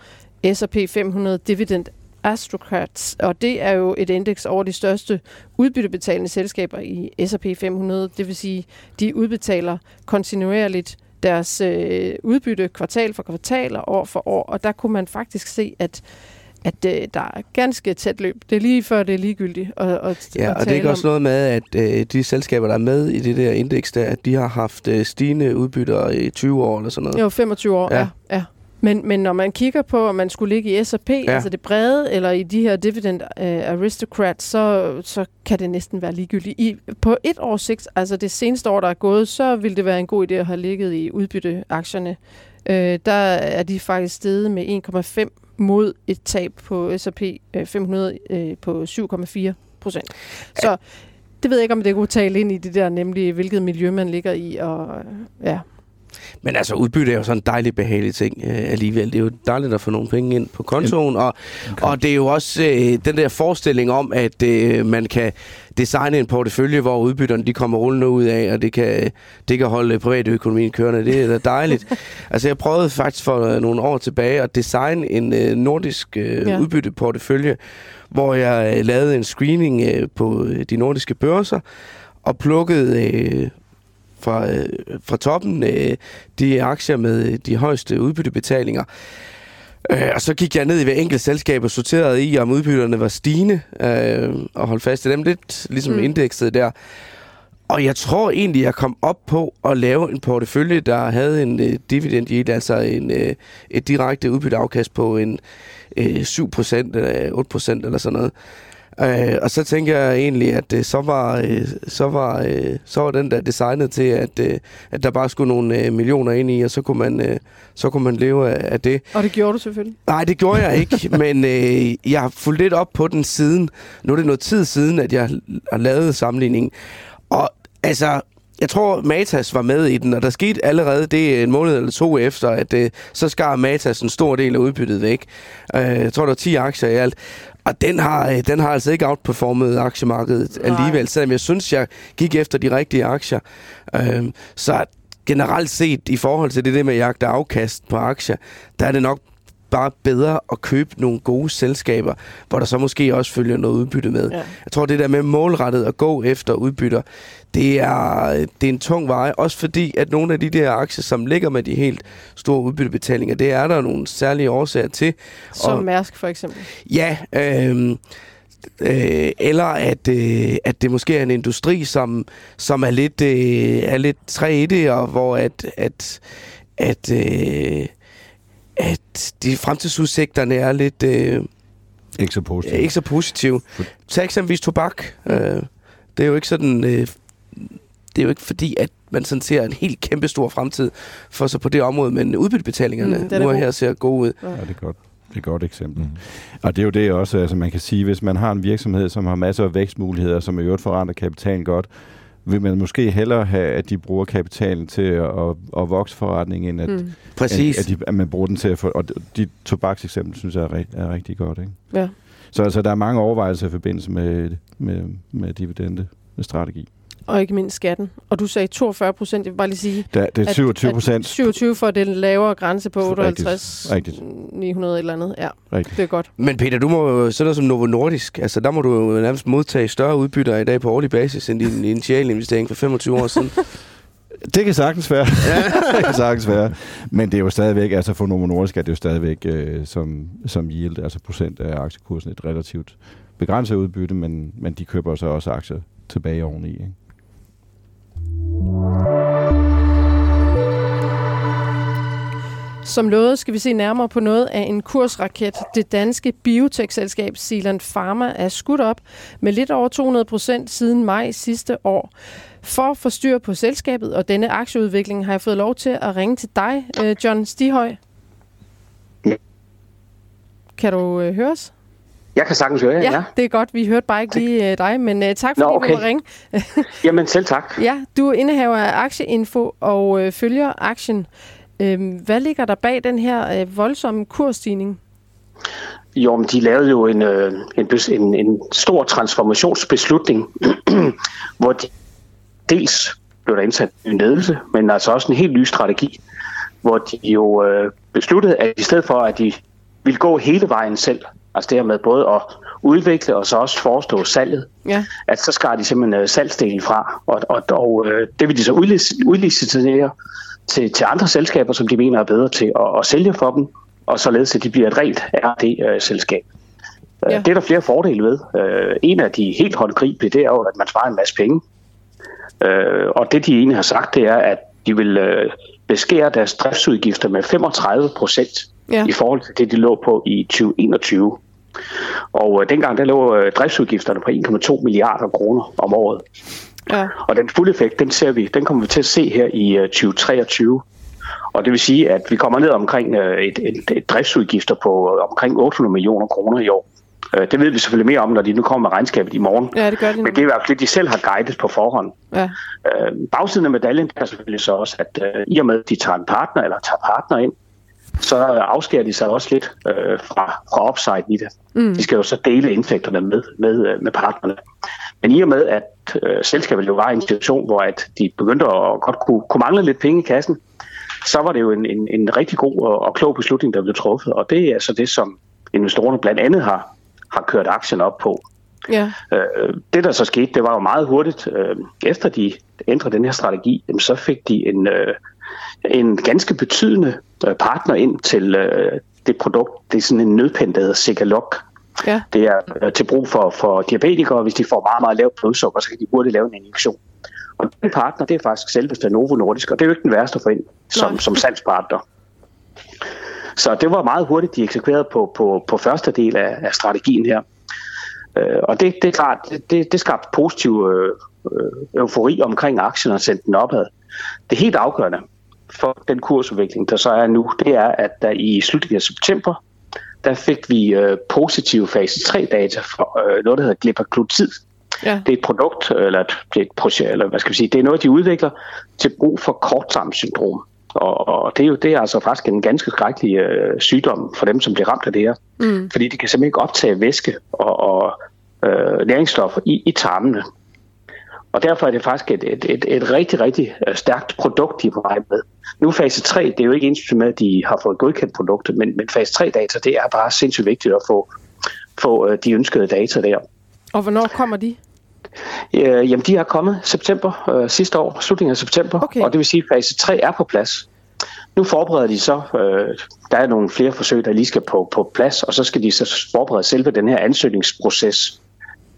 S&P 500 Dividend Aristocrats, og det er jo et indeks over de største udbyttebetalende selskaber i S&P 500. Det vil sige, de udbetaler kontinuerligt deres øh, udbytte kvartal for kvartal og år for år, og der kunne man faktisk se, at at øh, der er ganske tæt løb. Det er lige før, det er ligegyldigt at, at Ja, at og det er ikke også noget med, at øh, de selskaber, der er med i det der indeks der, at de har haft øh, stigende udbytter i 20 år eller sådan noget. Jo, 25 år, ja. ja, ja. Men, men når man kigger på, om man skulle ligge i S&P, ja. altså det brede, eller i de her dividend uh, aristocrats, så, så kan det næsten være ligegyldigt. I, på et års sigt, altså det seneste år, der er gået, så vil det være en god idé at have ligget i udbytteaktierne. Uh, der er de faktisk steget med 1,5 mod et tab på S&P 500 øh, øh, på 7,4 procent. Så det ved jeg ikke, om det kunne tale ind i det der, nemlig hvilket miljø man ligger i. Og, ja. Men altså, udbytte er jo sådan en dejlig behagelig ting øh, alligevel. Det er jo dejligt at få nogle penge ind på kontoen, og, okay. og det er jo også øh, den der forestilling om, at øh, man kan designe en portefølje, hvor udbytterne de kommer rullende ud af, og det kan, det kan holde privatøkonomien kørende. Det er da dejligt. altså, jeg prøvede faktisk for øh, nogle år tilbage at designe en øh, nordisk øh, ja. udbytteportefølje, hvor jeg øh, lavede en screening øh, på øh, de nordiske børser, og plukkede øh, fra, øh, fra toppen øh, de aktier med de højeste udbyttebetalinger. Øh, og så gik jeg ned i hver enkelt selskab og sorterede i, om udbytterne var stigende, øh, og holdt fast i dem lidt, ligesom mm. indekset der. Og jeg tror egentlig, jeg kom op på at lave en portefølje, der havde en uh, dividend yield, altså en, uh, et direkte udbytteafkast på en uh, 7% eller 8% eller sådan noget. Øh, og så tænker jeg egentlig, at øh, så, var, øh, så, var, øh, så var den der designet til, at, øh, at der bare skulle nogle øh, millioner ind i, og så kunne man, øh, så kunne man leve af, af det. Og det gjorde du selvfølgelig? Nej, det gjorde jeg ikke, men øh, jeg har fulgt lidt op på den siden. Nu er det noget tid siden, at jeg har lavet sammenligningen. Og altså, jeg tror, Matas var med i den, og der skete allerede det en måned eller to efter, at øh, så skar Matas en stor del af udbyttet væk. Øh, jeg tror, der var 10 aktier i alt. Og den har, øh, den har altså ikke outperformet aktiemarkedet Nej. alligevel, selvom jeg synes, jeg gik efter de rigtige aktier. Øh, så generelt set, i forhold til det der med at jagte afkast på aktier, der er det nok bare bedre at købe nogle gode selskaber, hvor der så måske også følger noget udbytte med. Ja. Jeg tror, det der med målrettet at gå efter udbytter, det er, det er en tung vej. Også fordi, at nogle af de der aktier, som ligger med de helt store udbyttebetalinger, det er der nogle særlige årsager til. Som og, Mærsk for eksempel? Ja, øh, øh, eller at, øh, at det måske er en industri, som, som er lidt, øh, er lidt træ i det, og hvor at, at, at øh, at de fremtidsudsigterne er lidt... Øh, ikke så positive. Ikke så positive. Tag eksempelvis tobak. Øh, det er jo ikke sådan... Øh, det er jo ikke fordi, at man sådan ser en helt kæmpe stor fremtid for sig på det område, men udbyttebetalingerne mm, nu er her ser gode ud. Ja, det er godt. Det er et godt eksempel. Mm. Og det er jo det også, altså man kan sige, hvis man har en virksomhed, som har masser af vækstmuligheder, som i øvrigt forandrer kapitalen godt, vil man måske hellere have, at de bruger kapitalen til at, at, at vokse forretningen, end at, mm. Præcis. At, at, de, at man bruger den til at få... Og de tobakseksempel, synes jeg, er, er rigtig godt. Ikke? Ja. Så altså, der er mange overvejelser i forbindelse med, med, med dividende med strategi. Og ikke mindst skatten. Og du sagde 42 procent, jeg vil bare lige sige... Da, det er 27 procent. 27 for den lavere grænse på 58, Rigtigt. 900 eller andet. Ja, Rigtigt. det er godt. Men Peter, du må jo sådan noget som Novo Nordisk, altså der må du jo nærmest modtage større udbytter i dag på årlig basis end din initiale investering for 25 år siden. Det kan sagtens være. det kan sagtens være. Men det er jo stadigvæk, altså for Novo Nordisk er det jo stadigvæk øh, som, som yield, altså procent af aktiekursen, et relativt begrænset udbytte, men, men de køber så også aktier tilbage oveni. Ikke? Som lovet skal vi se nærmere på noget af en kursraket. Det danske biotech-selskab Zealand Pharma er skudt op med lidt over 200 procent siden maj sidste år. For at få styr på selskabet og denne aktieudvikling har jeg fået lov til at ringe til dig, øh, John Stihøj. Kan du øh, høre os? Jeg kan sagtens høre jer, ja. ja. det er godt. Vi hørte bare ikke lige uh, dig, men uh, tak fordi Nå, okay. vi ringe. Jamen selv tak. Ja, du er indehaver Aktieinfo og uh, følger aktien. Uh, hvad ligger der bag den her uh, voldsomme kursstigning? Jo, men de lavede jo en, uh, en, en, en stor transformationsbeslutning, hvor de dels blev der indsat en ledelse, men altså også en helt ny strategi, hvor de jo uh, besluttede, at i stedet for, at de ville gå hele vejen selv, Altså det her med både at udvikle og så også forestå salget. Ja. At så skar de simpelthen uh, salgsdelen fra, og, og, og uh, det vil de så udlicitere til, til andre selskaber, som de mener er bedre til at, at sælge for dem, og således at de bliver et rent RD-selskab. Øh, ja. Det er der flere fordele ved. En af de helt håndgribelige, det er jo, at man sparer en masse penge. Og det de egentlig har sagt, det er, at de vil beskære deres driftsudgifter med 35 procent ja. i forhold til det, de lå på i 2021. Og øh, dengang der lå øh, driftsudgifterne på 1,2 milliarder kroner om året. Ja. Og den fulde effekt, den ser vi, den kommer vi til at se her i øh, 2023. Og det vil sige, at vi kommer ned omkring øh, et, et, et driftsudgifter på øh, omkring 800 millioner kroner i år. Øh, det ved vi selvfølgelig mere om, når de nu kommer med regnskabet i morgen. Ja, det gør de Men det er i hvert fald det, de selv har guidet på forhånd. Ja. Øh, bagsiden af medaljen er selvfølgelig så også, at øh, i og med, at de tager en partner eller tager partner ind, så afskærer de sig også lidt øh, fra, fra upside i det. Mm. De skal jo så dele indtægterne med, med, øh, med partnerne. Men i og med, at øh, selskabet jo var i en situation, hvor at de begyndte at godt kunne, kunne mangle lidt penge i kassen, så var det jo en, en, en rigtig god og, og klog beslutning, der blev truffet. Og det er altså det, som investorerne blandt andet har, har kørt aktien op på. Ja. Øh, det, der så skete, det var jo meget hurtigt. Øh, efter de ændrede den her strategi, så fik de en, øh, en ganske betydende øh, partner ind til øh, det produkt. Det er sådan en nødpind, der hedder Sigalok. Ja. Det er øh, til brug for, for diabetikere, hvis de får meget, meget lavt blodsukker, så kan de hurtigt lave en injektion. Og den partner, det er faktisk selveste Novo Nordisk, og det er jo ikke den værste for ind som, som salgspartner. Så det var meget hurtigt, de eksekverede på, på, på første del af, af strategien her. Øh, og det, det er klart, det, det, skabte positiv øh, eufori omkring aktien og sendte den opad. Det helt afgørende for den kursudvikling, der så er nu, det er, at der i slutningen af september, der fik vi øh, positive fase 3-data for øh, noget, der hedder glipaglutid. Ja. Det er et produkt, eller et, det er et projekt, eller hvad skal vi sige, det er noget, de udvikler til brug for korttarmsyndrom. Og, og det, er jo, det er altså faktisk en ganske skrækkelig øh, sygdom for dem, som bliver ramt af det her. Mm. Fordi de kan simpelthen ikke optage væske og, og øh, næringsstoffer i, i tarmene. Og derfor er det faktisk et, et, et, et rigtig, rigtig øh, stærkt produkt, de er på vej med. Nu fase 3, det er jo ikke ens med, at de har fået godkendt produktet, men, men fase 3-data, det er bare sindssygt vigtigt at få, få øh, de ønskede data der. Og hvornår kommer de? Øh, jamen, de er kommet september øh, sidste år, slutningen af september, okay. og det vil sige, at fase 3 er på plads. Nu forbereder de så, øh, der er nogle flere forsøg, der lige skal på, på plads, og så skal de så forberede selve den her ansøgningsproces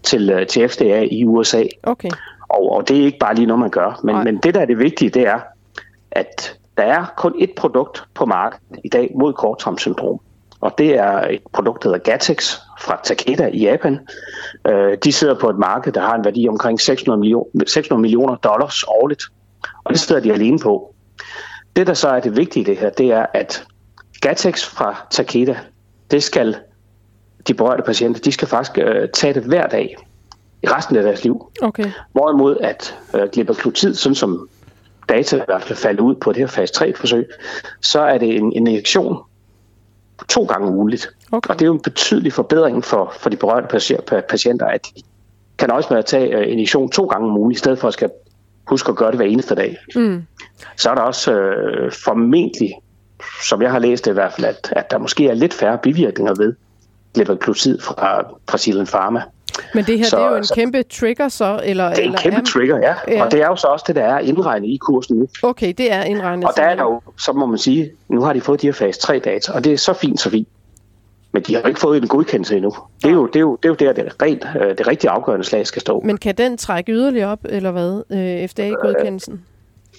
til, øh, til FDA i USA. Okay. Og, og det er ikke bare lige noget, man gør. Men, men det, der er det vigtige, det er, at der er kun et produkt på markedet i dag mod korttarmsyndrom. Og det er et produkt, der hedder Gatex fra Takeda i Japan. Øh, de sidder på et marked, der har en værdi omkring 600, million, 600 millioner dollars årligt. Og det sidder de alene på. Det, der så er det vigtige i det her, det er, at Gatex fra Takeda, det skal de berørte patienter, de skal faktisk øh, tage det hver dag i resten af deres liv. Okay. Hvorimod at øh, glipaglutid, sådan som data i hvert fald falder ud på det her fase 3-forsøg, så er det en, en injektion to gange ugenligt. Okay. Og det er jo en betydelig forbedring for, for de berørte patienter, at de kan også med at tage øh, injektion to gange om ugen, i stedet for at skal huske at gøre det hver eneste dag. Mm. Så er der også øh, formentlig, som jeg har læst det i hvert fald, at, at der måske er lidt færre bivirkninger ved glipaglutid fra, fra Pharma. Men det her, så, det er jo en så, kæmpe trigger så? Eller, det er en eller kæmpe er... trigger, ja. ja. Og det er jo så også det, der er indregnet i kursen nu. Okay, det er indregnet. Og der er der jo, så må man sige, nu har de fået de her fase 3-data, og det er så fint, så fint. Men de har ikke fået en godkendelse endnu. Det er jo, det er jo, det er jo der, det, rent, øh, det rigtig afgørende slag skal stå. Men kan den trække yderligere op, eller hvad, øh, FDA-godkendelsen?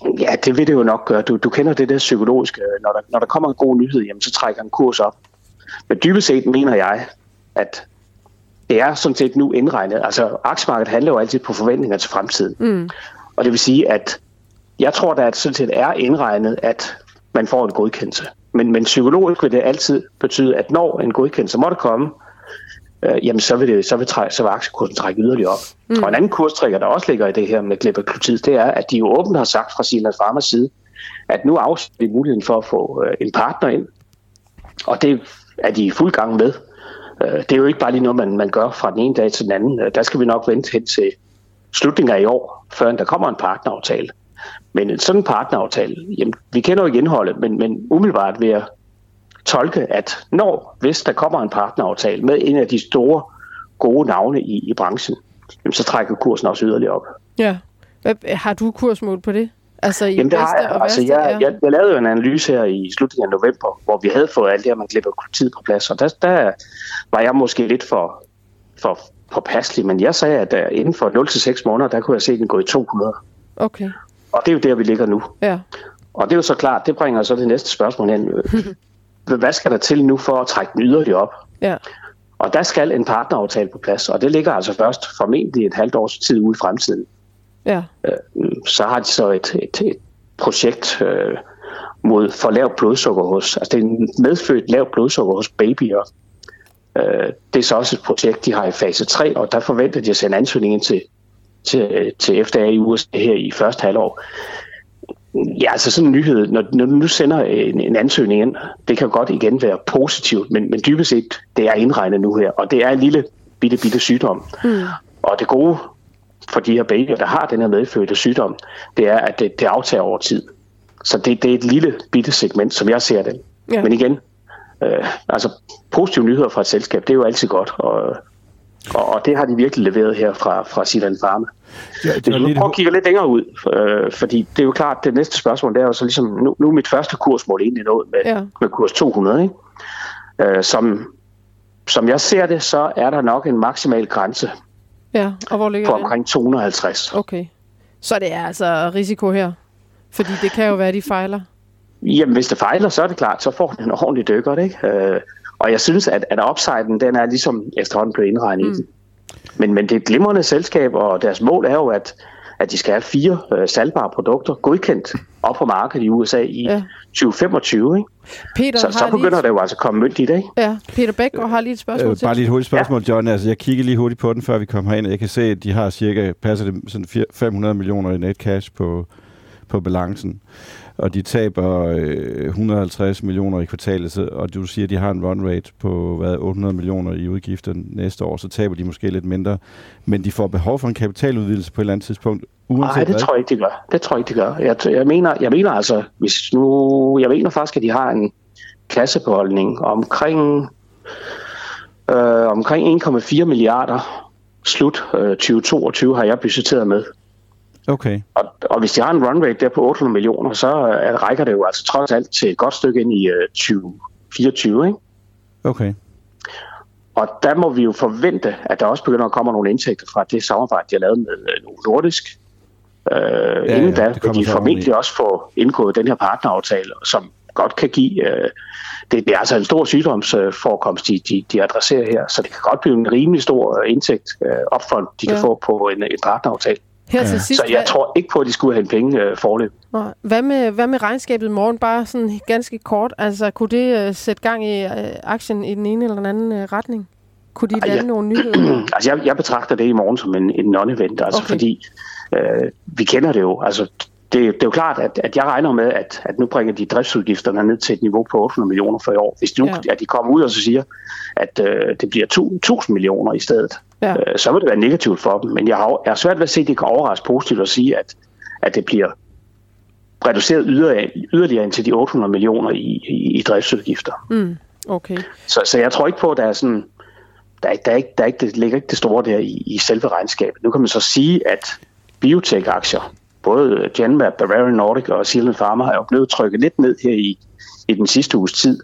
Øh, ja, det vil det jo nok gøre. Du, du kender det der psykologiske. Når der, når der kommer en god nyhed, jamen, så trækker en kurs op. Men dybest set mener jeg, at det er sådan set nu indregnet. Altså, aktiemarkedet handler jo altid på forventninger til fremtiden. Mm. Og det vil sige, at jeg tror, at sådan set er indregnet, at man får en godkendelse. Men, men psykologisk vil det altid betyde, at når en godkendelse måtte komme, øh, jamen så vil, det, så vil, træ, så vil aktiekursen trække yderligere op. Mm. Og en anden kurstrækker, der også ligger i det her med glipaglutid, det er, at de jo åbent har sagt fra Silas Pharmas side, at nu afsætter de muligheden for at få øh, en partner ind. Og det er de i fuld gang med. Øh, det er jo ikke bare lige noget, man, man gør fra den ene dag til den anden. Øh, der skal vi nok vente hen til slutningen af i år, før der kommer en partneraftale. Men en sådan partneraftale, jamen, vi kender jo ikke indholdet, men, men umiddelbart vil jeg tolke, at når, hvis der kommer en partneraftale med en af de store, gode navne i, i branchen, jamen, så trækker kursen også yderligere op. Ja. Har du kursmål på det? Altså i Jamen, det har jeg. Altså, jeg, jeg, jeg lavede jo en analyse her i slutningen af november, hvor vi havde fået alt det her, man glipper tid på plads, og der, der var jeg måske lidt for, for påpasselig, men jeg sagde, at uh, inden for 0-6 måneder, der kunne jeg se den gå i 200. Okay. Og det er jo der, vi ligger nu. Ja. Og det er jo så klart, det bringer så det næste spørgsmål hen. Hvad skal der til nu for at trække den yderligere op? Ja. Og der skal en partneraftale på plads, og det ligger altså først formentlig et halvt års tid ude i fremtiden. Ja. Øh, så har de så et, et, et projekt øh, mod for lavt blodsukker hos, altså det er medfødt lavt blodsukker hos babyer. Øh, det er så også et projekt, de har i fase 3, og der forventer de at sende ansøgning ind til, til, til FDA i USA her i første halvår. Ja, altså sådan en nyhed, når, når du nu sender en, en ansøgning ind, det kan godt igen være positivt, men, men dybest set, det er indregnet nu her, og det er en lille bitte, bitte sygdom. Mm. Og det gode for de her babyer, der har den her medfødte sygdom, det er, at det, det aftager over tid. Så det, det er et lille bitte segment, som jeg ser det. Ja. Men igen, øh, altså positive nyheder fra et selskab, det er jo altid godt, og, og, og det har de virkelig leveret her fra, fra Silan Pharma. Ja, det Hvis vi prøver at kigge lidt længere ud, øh, fordi det er jo klart, det næste spørgsmål, det er jo så ligesom, nu, nu er mit første kursmål egentlig nået med, ja. med kurs 200, ikke? Øh, som, som jeg ser det, så er der nok en maksimal grænse Ja, og hvor ligger på omkring 250. Okay. Så det er altså risiko her? Fordi det kan jo være, at de fejler. Jamen, hvis det fejler, så er det klart, så får den en ordentlig dykker, ikke? Øh, og jeg synes, at, at upsiden, den er ligesom efterhånden blevet indregnet mm. i den. Men, men det er et glimrende selskab, og deres mål er jo, at, at de skal have fire øh, salgbare produkter godkendt op på markedet i USA i ja. 2025. Ikke? Peter, så, så begynder lige... det jo altså at komme mødt i dag. Ja, Peter Bæk og har lige et spørgsmål øh, til. Bare lige et hurtigt spørgsmål, ja. John. Altså, jeg kigger lige hurtigt på den, før vi kommer herind. Jeg kan se, at de har cirka, passer det sådan 500 millioner i net cash på, på balancen og de taber øh, 150 millioner i kvartalet, og du siger, at de har en run rate på hvad, 800 millioner i udgifter næste år, så taber de måske lidt mindre, men de får behov for en kapitaludvidelse på et eller andet tidspunkt, Nej, det hvad? tror jeg ikke, de gør. Det tror jeg ikke, de gør. Jeg, jeg, mener, jeg mener altså, hvis nu, jeg mener faktisk, at de har en kassebeholdning omkring, øh, omkring 1,4 milliarder slut øh, 2022 har jeg budgetteret med. Okay. Og, og hvis de har en run rate der på 800 millioner, så uh, rækker det jo altså trods alt til et godt stykke ind i uh, 2024, ikke? Okay. Og der må vi jo forvente, at der også begynder at komme nogle indtægter fra det samarbejde, de har lavet med uh, Nordisk. Uh, ja, inden ja, da vil de formentlig også få indgået den her partneraftale, som godt kan give... Uh, det, det er altså en stor sygdomsforekomst, de, de, de adresserer her, så det kan godt blive en rimelig stor indtægt uh, opfront, de ja. kan få på en, en partneraftale. Her til sidst, så jeg hvad... tror ikke på, at de skulle have penge øh, forløb. Hvad med, hvad med regnskabet i morgen? Bare sådan ganske kort. Altså, kunne det øh, sætte gang i øh, aktien i den ene eller den anden øh, retning? Kunne de lande ja. nogle nyheder? altså, jeg, jeg betragter det i morgen som en, en non-event, altså okay. fordi øh, vi kender det jo. Altså, det, det er jo klart, at, at jeg regner med, at, at nu bringer de driftsudgifterne ned til et niveau på 800 millioner for i år. Hvis nu ja. at de kommer ud og så siger, at øh, det bliver 1000 millioner i stedet, ja. øh, så vil det være negativt for dem. Men jeg har, jeg har svært ved at se, at det kan overraske positivt at sige, at, at det bliver reduceret yderligere, yderligere ind til de 800 millioner i, i, i driftsudgifter. Mm. Okay. Så, så jeg tror ikke på, at der er sådan, der, er, der, er ikke, der er ikke, det ligger ikke det store der i, i selve regnskabet. Nu kan man så sige, at biotech-aktier, både Genmab, Bavarian Nordic og Zealand Pharma, er jo blevet trykket lidt ned her i, i den sidste uges tid.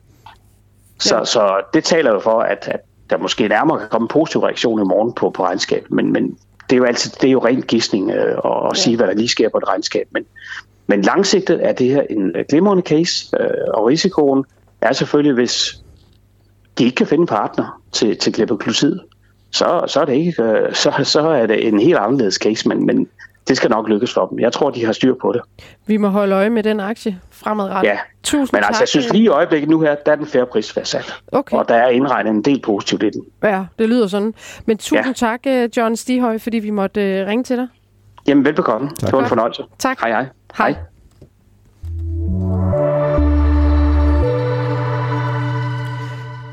Så, ja. så det taler jo for, at, at der måske nærmere kan komme en positiv reaktion i morgen på, på regnskabet. Men, men det er jo altid det er jo rent gidsning øh, at, at ja. sige, hvad der lige sker på et regnskab. Men, men langsigtet er det her en øh, glimrende case, øh, og risikoen er selvfølgelig, hvis de ikke kan finde en partner til, til glipoklusid, så, så, er det ikke, øh, så, så er det en helt anderledes case, men, men det skal nok lykkes for dem. Jeg tror, de har styr på det. Vi må holde øje med den aktie fremadrettet. Ja, Tusind men altså, jeg synes lige i øjeblikket nu her, der er den færre pris fastsat. Okay. Og der er indregnet en del positivt i den. Ja, det lyder sådan. Men tusind ja. tak, øh, John Stihøj, fordi vi måtte uh, ringe til dig. Jamen, velbekomme. Tak. Det var en fornøjelse. Tak. Hej, hej. Hej.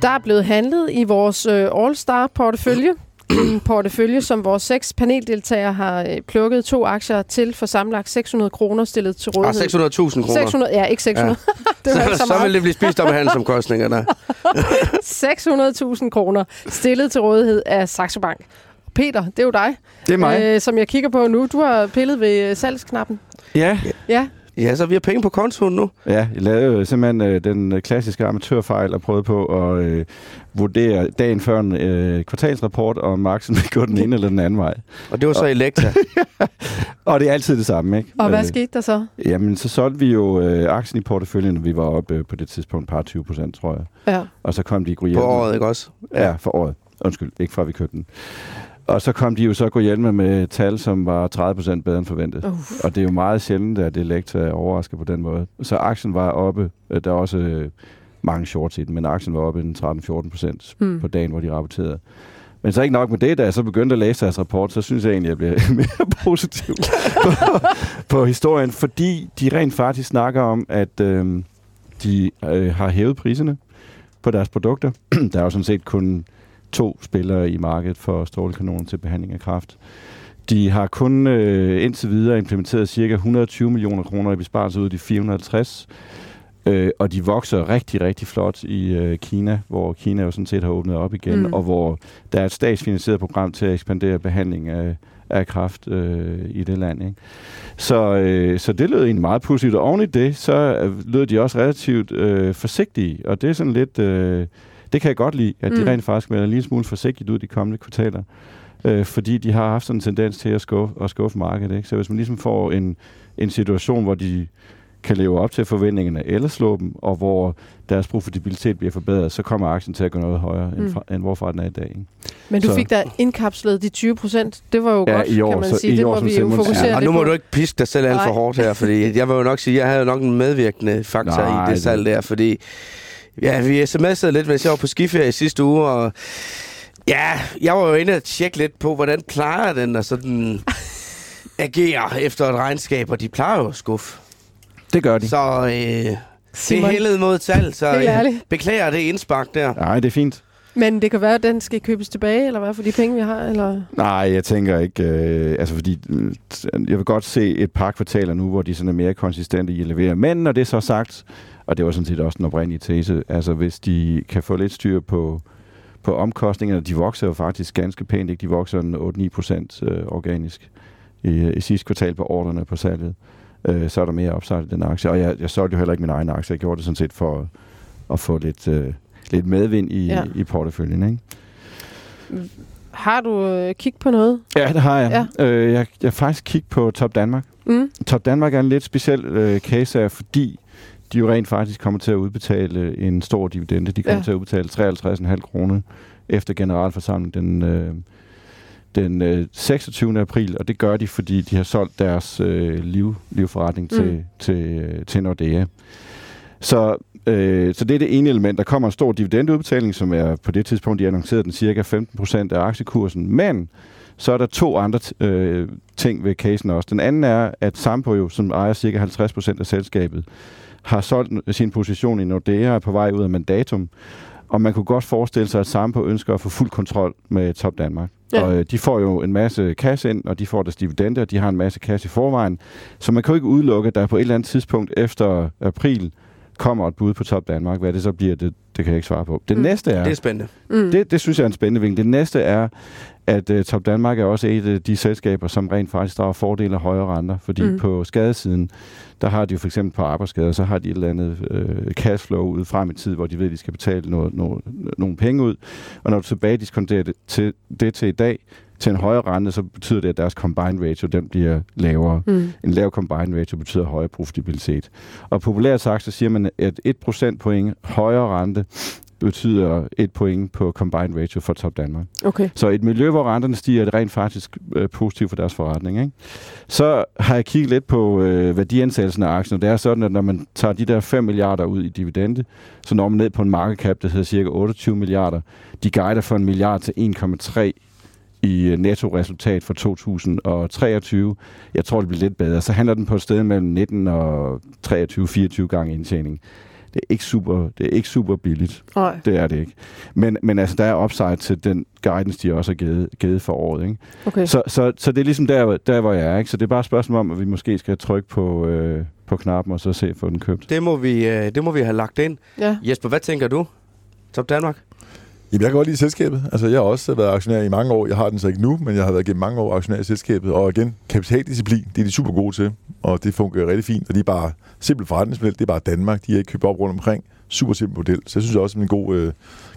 Der er blevet handlet i vores øh, All-Star-portefølje portefølje, som vores seks paneldeltagere har øh, plukket to aktier til for samlet 600 kroner stillet til rådighed. Ah, 600.000 kroner. 600, ja, ikke 600. Ja. det så, så, så vil det blive spist op af handelsomkostningerne. 600.000 kroner stillet til rådighed af Saxo Bank. Peter, det er jo dig. Det er mig. Øh, som jeg kigger på nu. Du har pillet ved øh, salgsknappen. Ja. Ja. Ja, så vi har penge på kontoen nu. Ja, jeg lavede jo simpelthen øh, den klassiske amatørfejl og prøvede på at øh, vurdere dagen før en øh, kvartalsrapport, om aktien vil gå den ene eller den anden vej. Og det var så Elektra. og det er altid det samme, ikke? Og hvad øh, skete der så? Jamen, så solgte vi jo øh, aktien i porteføljen, og vi var oppe øh, på det tidspunkt par 20 procent, tror jeg. Ja. Og så kom de i På året, ikke også? Ja, for året. Undskyld, ikke fra vi købte den. Og så kom de jo så gå hjælpe med tal, som var 30% bedre end forventet. Uh. Og det er jo meget sjældent, at Elektra er overrasket på den måde. Så aktien var oppe. Øh, der er også øh, mange shorts i den, men aktien var oppe en 13-14 procent mm. på dagen, hvor de rapporterede. Men så ikke nok med det, da jeg så begyndte at læse deres rapport, så synes jeg egentlig, at jeg bliver mere positiv på, på historien, fordi de rent faktisk snakker om, at øh, de øh, har hævet priserne på deres produkter. der er jo sådan set kun to spillere i markedet for strålekanoner til behandling af kræft. De har kun øh, indtil videre implementeret ca. 120 millioner kroner i besparelse ud af de 450. Øh, og de vokser rigtig, rigtig flot i øh, Kina, hvor Kina jo sådan set har åbnet op igen, mm. og hvor der er et statsfinansieret program til at ekspandere behandling af, af kræft øh, i det land. Ikke? Så, øh, så det lød egentlig meget positivt, og oven i det, så øh, lød de også relativt øh, forsigtige, og det er sådan lidt... Øh, det kan jeg godt lide, at de mm. rent faktisk melder en lille smule forsigtigt ud de kommende kvartaler. Øh, fordi de har haft sådan en tendens til at skuffe, at skuffe markedet. Ikke? Så hvis man ligesom får en, en situation, hvor de kan leve op til forventningerne eller slå dem, og hvor deres profitabilitet bliver forbedret, så kommer aktien til at gå noget højere, mm. end, fra, end hvorfra den er i dag. Ikke? Men du så. fik da indkapslet de 20 procent. Det var jo ja, godt, i år, kan man så, sige. I det år, må vi jo fokusere ja, og nu må på. du ikke piske dig selv alt for hårdt her, fordi jeg vil jo nok sige, at jeg havde nok en medvirkende faktor Nej, i det salg der, fordi ja, vi sms'ede lidt, mens jeg var på skiferie i sidste uge, og ja, jeg var jo inde og tjekke lidt på, hvordan plejer den at sådan agere efter et regnskab, og de plejer jo at skuffe. Det gør de. Så øh, det er heldet mod salg, så øh, beklager det indspark der. Nej, det er fint. Men det kan være, at den skal købes tilbage, eller hvad, for de penge, vi har? Eller? Nej, jeg tænker ikke. Øh, altså, fordi øh, jeg vil godt se et par kvartaler nu, hvor de sådan er mere konsistente i at levere. Men når det er så sagt, og det var sådan set også den oprindelige tese, altså hvis de kan få lidt styr på, på omkostningerne, de vokser jo faktisk ganske pænt, ikke? De vokser 8-9 procent øh, organisk i, i sidste kvartal på ordrene på salget. Øh, så er der mere opsat i den aktie. Og jeg, jeg solgte jo heller ikke min egen aktie. Jeg gjorde det sådan set for at, at få lidt... Øh, lidt medvind i, ja. i porteføljen. Ikke? Har du øh, kigget på noget? Ja, det har jeg. Ja. Øh, jeg. Jeg har faktisk kigget på Top Danmark. Mm. Top Danmark er en lidt speciel øh, case her, fordi de jo rent faktisk kommer til at udbetale en stor dividende. De kommer ja. til at udbetale 53,5 kroner efter generalforsamlingen den, øh, den øh, 26. april, og det gør de, fordi de har solgt deres øh, liv, livforretning mm. til, til, øh, til Nordea. Så Øh, så det er det ene element. Der kommer en stor dividendeudbetaling, som er på det tidspunkt, de annoncerede den cirka 15% af aktiekursen. Men så er der to andre øh, ting ved casen også. Den anden er, at Sampo jo, som ejer cirka 50% af selskabet, har solgt sin position i Nordea og på vej ud af mandatum. Og man kunne godt forestille sig, at Sampo ønsker at få fuld kontrol med Top Danmark. Ja. Og øh, de får jo en masse cash ind, og de får deres dividender, og de har en masse cash i forvejen. Så man kan jo ikke udelukke, at der på et eller andet tidspunkt efter april kommer et bud på Top Danmark. Hvad det så bliver, det, det kan jeg ikke svare på. Det mm. næste er... Det er spændende. Mm. Det, det synes jeg er en spændende vinkel. Det næste er, at uh, Top Danmark er også et af de selskaber, som rent faktisk drager fordele af højere renter. Fordi mm. på skadesiden, der har de jo for eksempel på arbejdsskader, så har de et eller andet uh, cashflow ud frem i tid, hvor de ved, at de skal betale noget, noget, nogle penge ud. Og når du tilbage diskonterer det til, det til i dag, til en højere rente, så betyder det, at deres combined ratio den bliver lavere. Mm. En lav combined ratio betyder højere profitabilitet. Og populært sagt, så siger man, at 1 procentpoint højere rente betyder et point på combined ratio for Top Danmark. Okay. Så et miljø, hvor renterne stiger, er rent faktisk øh, positivt for deres forretning. Ikke? Så har jeg kigget lidt på øh, værdiansættelsen af aktien, og det er sådan, at når man tager de der 5 milliarder ud i dividende, så når man ned på en market cap, der hedder cirka 28 milliarder. De guider for en milliard til 1,3 i øh, netto-resultat for 2023. Jeg tror, det bliver lidt bedre. Så handler den på et sted mellem 19 og 23-24 gange indtjening. Det er ikke super, det er ikke super billigt. Nej. Det er det ikke. Men, men altså, der er upside til den guidance, de også har givet, givet for året. Ikke? Okay. Så, så, så det er ligesom der, der, hvor jeg er. Ikke? Så det er bare et spørgsmål om, at vi måske skal trykke på, øh, på knappen og så se få den købt. Det må vi, øh, det må vi have lagt ind. Ja. Jesper, hvad tænker du? Top Danmark? Jamen, jeg kan godt lide selskabet. Altså, jeg har også været aktionær i mange år. Jeg har den så ikke nu, men jeg har været gennem mange år aktionær i selskabet. Og igen, kapitaldisciplin, det er de super gode til. Og det fungerer rigtig fint. Og de er bare simpel forretningsmodel. Det er bare Danmark. De er ikke købt op rundt omkring. Super simpel model. Så jeg synes også, det er en god øh,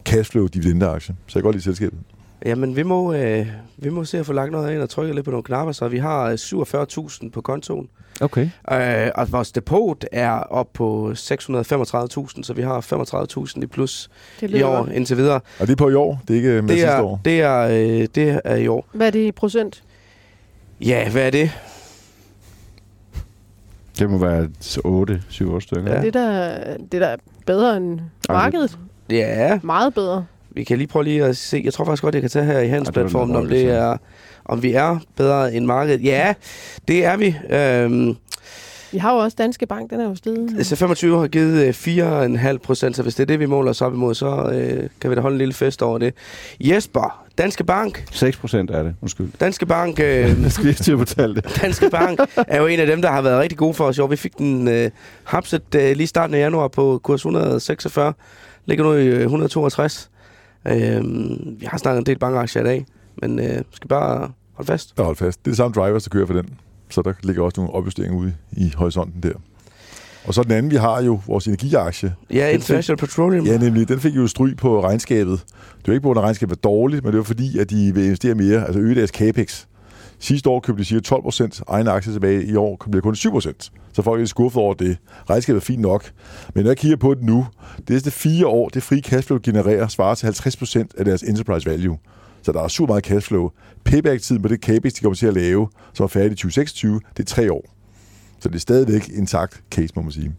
cashflow dividendeaktie. Så jeg kan godt lide selskabet. Jamen, vi må, øh, vi må se at få lagt noget ind og trykke lidt på nogle knapper, så vi har øh, 47.000 på kontoen. Okay. Øh, og vores depot er op på 635.000, så vi har 35.000 i plus i år indtil videre. Og det er på i år? Det er ikke med det sidste er, år? Det er, øh, det er i år. Hvad er det i procent? Ja, hvad er det? Det må være 8, 7 stykker. Ja. Det, der, det der er bedre end markedet. Ja. Meget bedre. Vi kan lige prøve lige at se. Jeg tror faktisk godt, jeg kan tage her i hans platform, om det er om vi er bedre end markedet. Ja, det er vi. Øhm, vi har jo også Danske Bank, den er jo stedet. C25 har givet 4,5 øh, procent, så hvis det er det, vi måler os op imod, så øh, kan vi da holde en lille fest over det. Jesper, Danske Bank. 6 procent er det, undskyld. Danske Bank... Øh, skal jeg til at det. Danske Bank er jo en af dem, der har været rigtig gode for os. Jo, vi fik den øh, hapset øh, lige starten af januar på kurs 146. Ligger nu i 162. Øh, vi har snakket en del bankaktier i dag. Men øh, skal bare holde fast? Ja, holde fast. Det er det samme drivers, der kører for den. Så der ligger også nogle opjusteringer ude i horisonten der. Og så den anden, vi har jo vores energiaktie. Ja, International fik, Petroleum. Ja, nemlig. Den fik jo stryg på regnskabet. Det var ikke på, at regnskabet var dårligt, men det var fordi, at de vil investere mere, altså øge deres capex. Sidste år købte de cirka 12 procent egne aktier tilbage. I år bliver kun 7 procent. Så folk er skuffet over det. Regnskabet er fint nok. Men når jeg kigger på det nu, det er fire år, det frie cashflow genererer, svarer til 50 procent af deres enterprise value. Så der er super meget cashflow. Payback-tiden på det capex, de kommer til at lave, som er færdig i 2026, det er tre år. Så det er stadigvæk intakt case, må man sige.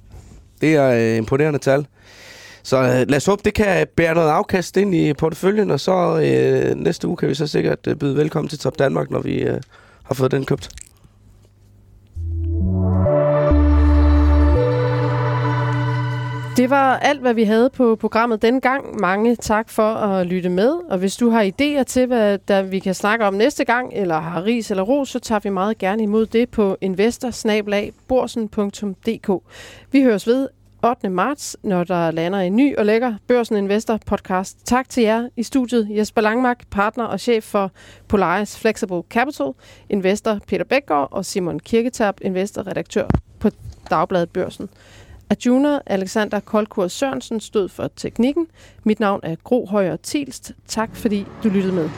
Det er øh, imponerende tal. Så øh, lad os håbe, det kan bære noget afkast ind i porteføljen, og så øh, næste uge kan vi så sikkert øh, byde velkommen til Top Danmark, når vi øh, har fået den købt. Det var alt, hvad vi havde på programmet denne gang. Mange tak for at lytte med. Og hvis du har idéer til, hvad der vi kan snakke om næste gang, eller har ris eller ros, så tager vi meget gerne imod det på investor Vi høres ved 8. marts, når der lander en ny og lækker Børsen Investor podcast. Tak til jer i studiet. Jesper Langmark, partner og chef for Polaris Flexible Capital, investor Peter Bækgaard og Simon Kirketab, investorredaktør på Dagbladet Børsen. Arjuna Alexander Koldkurs Sørensen stod for teknikken. Mit navn er Gro Højer Tilst. Tak fordi du lyttede med.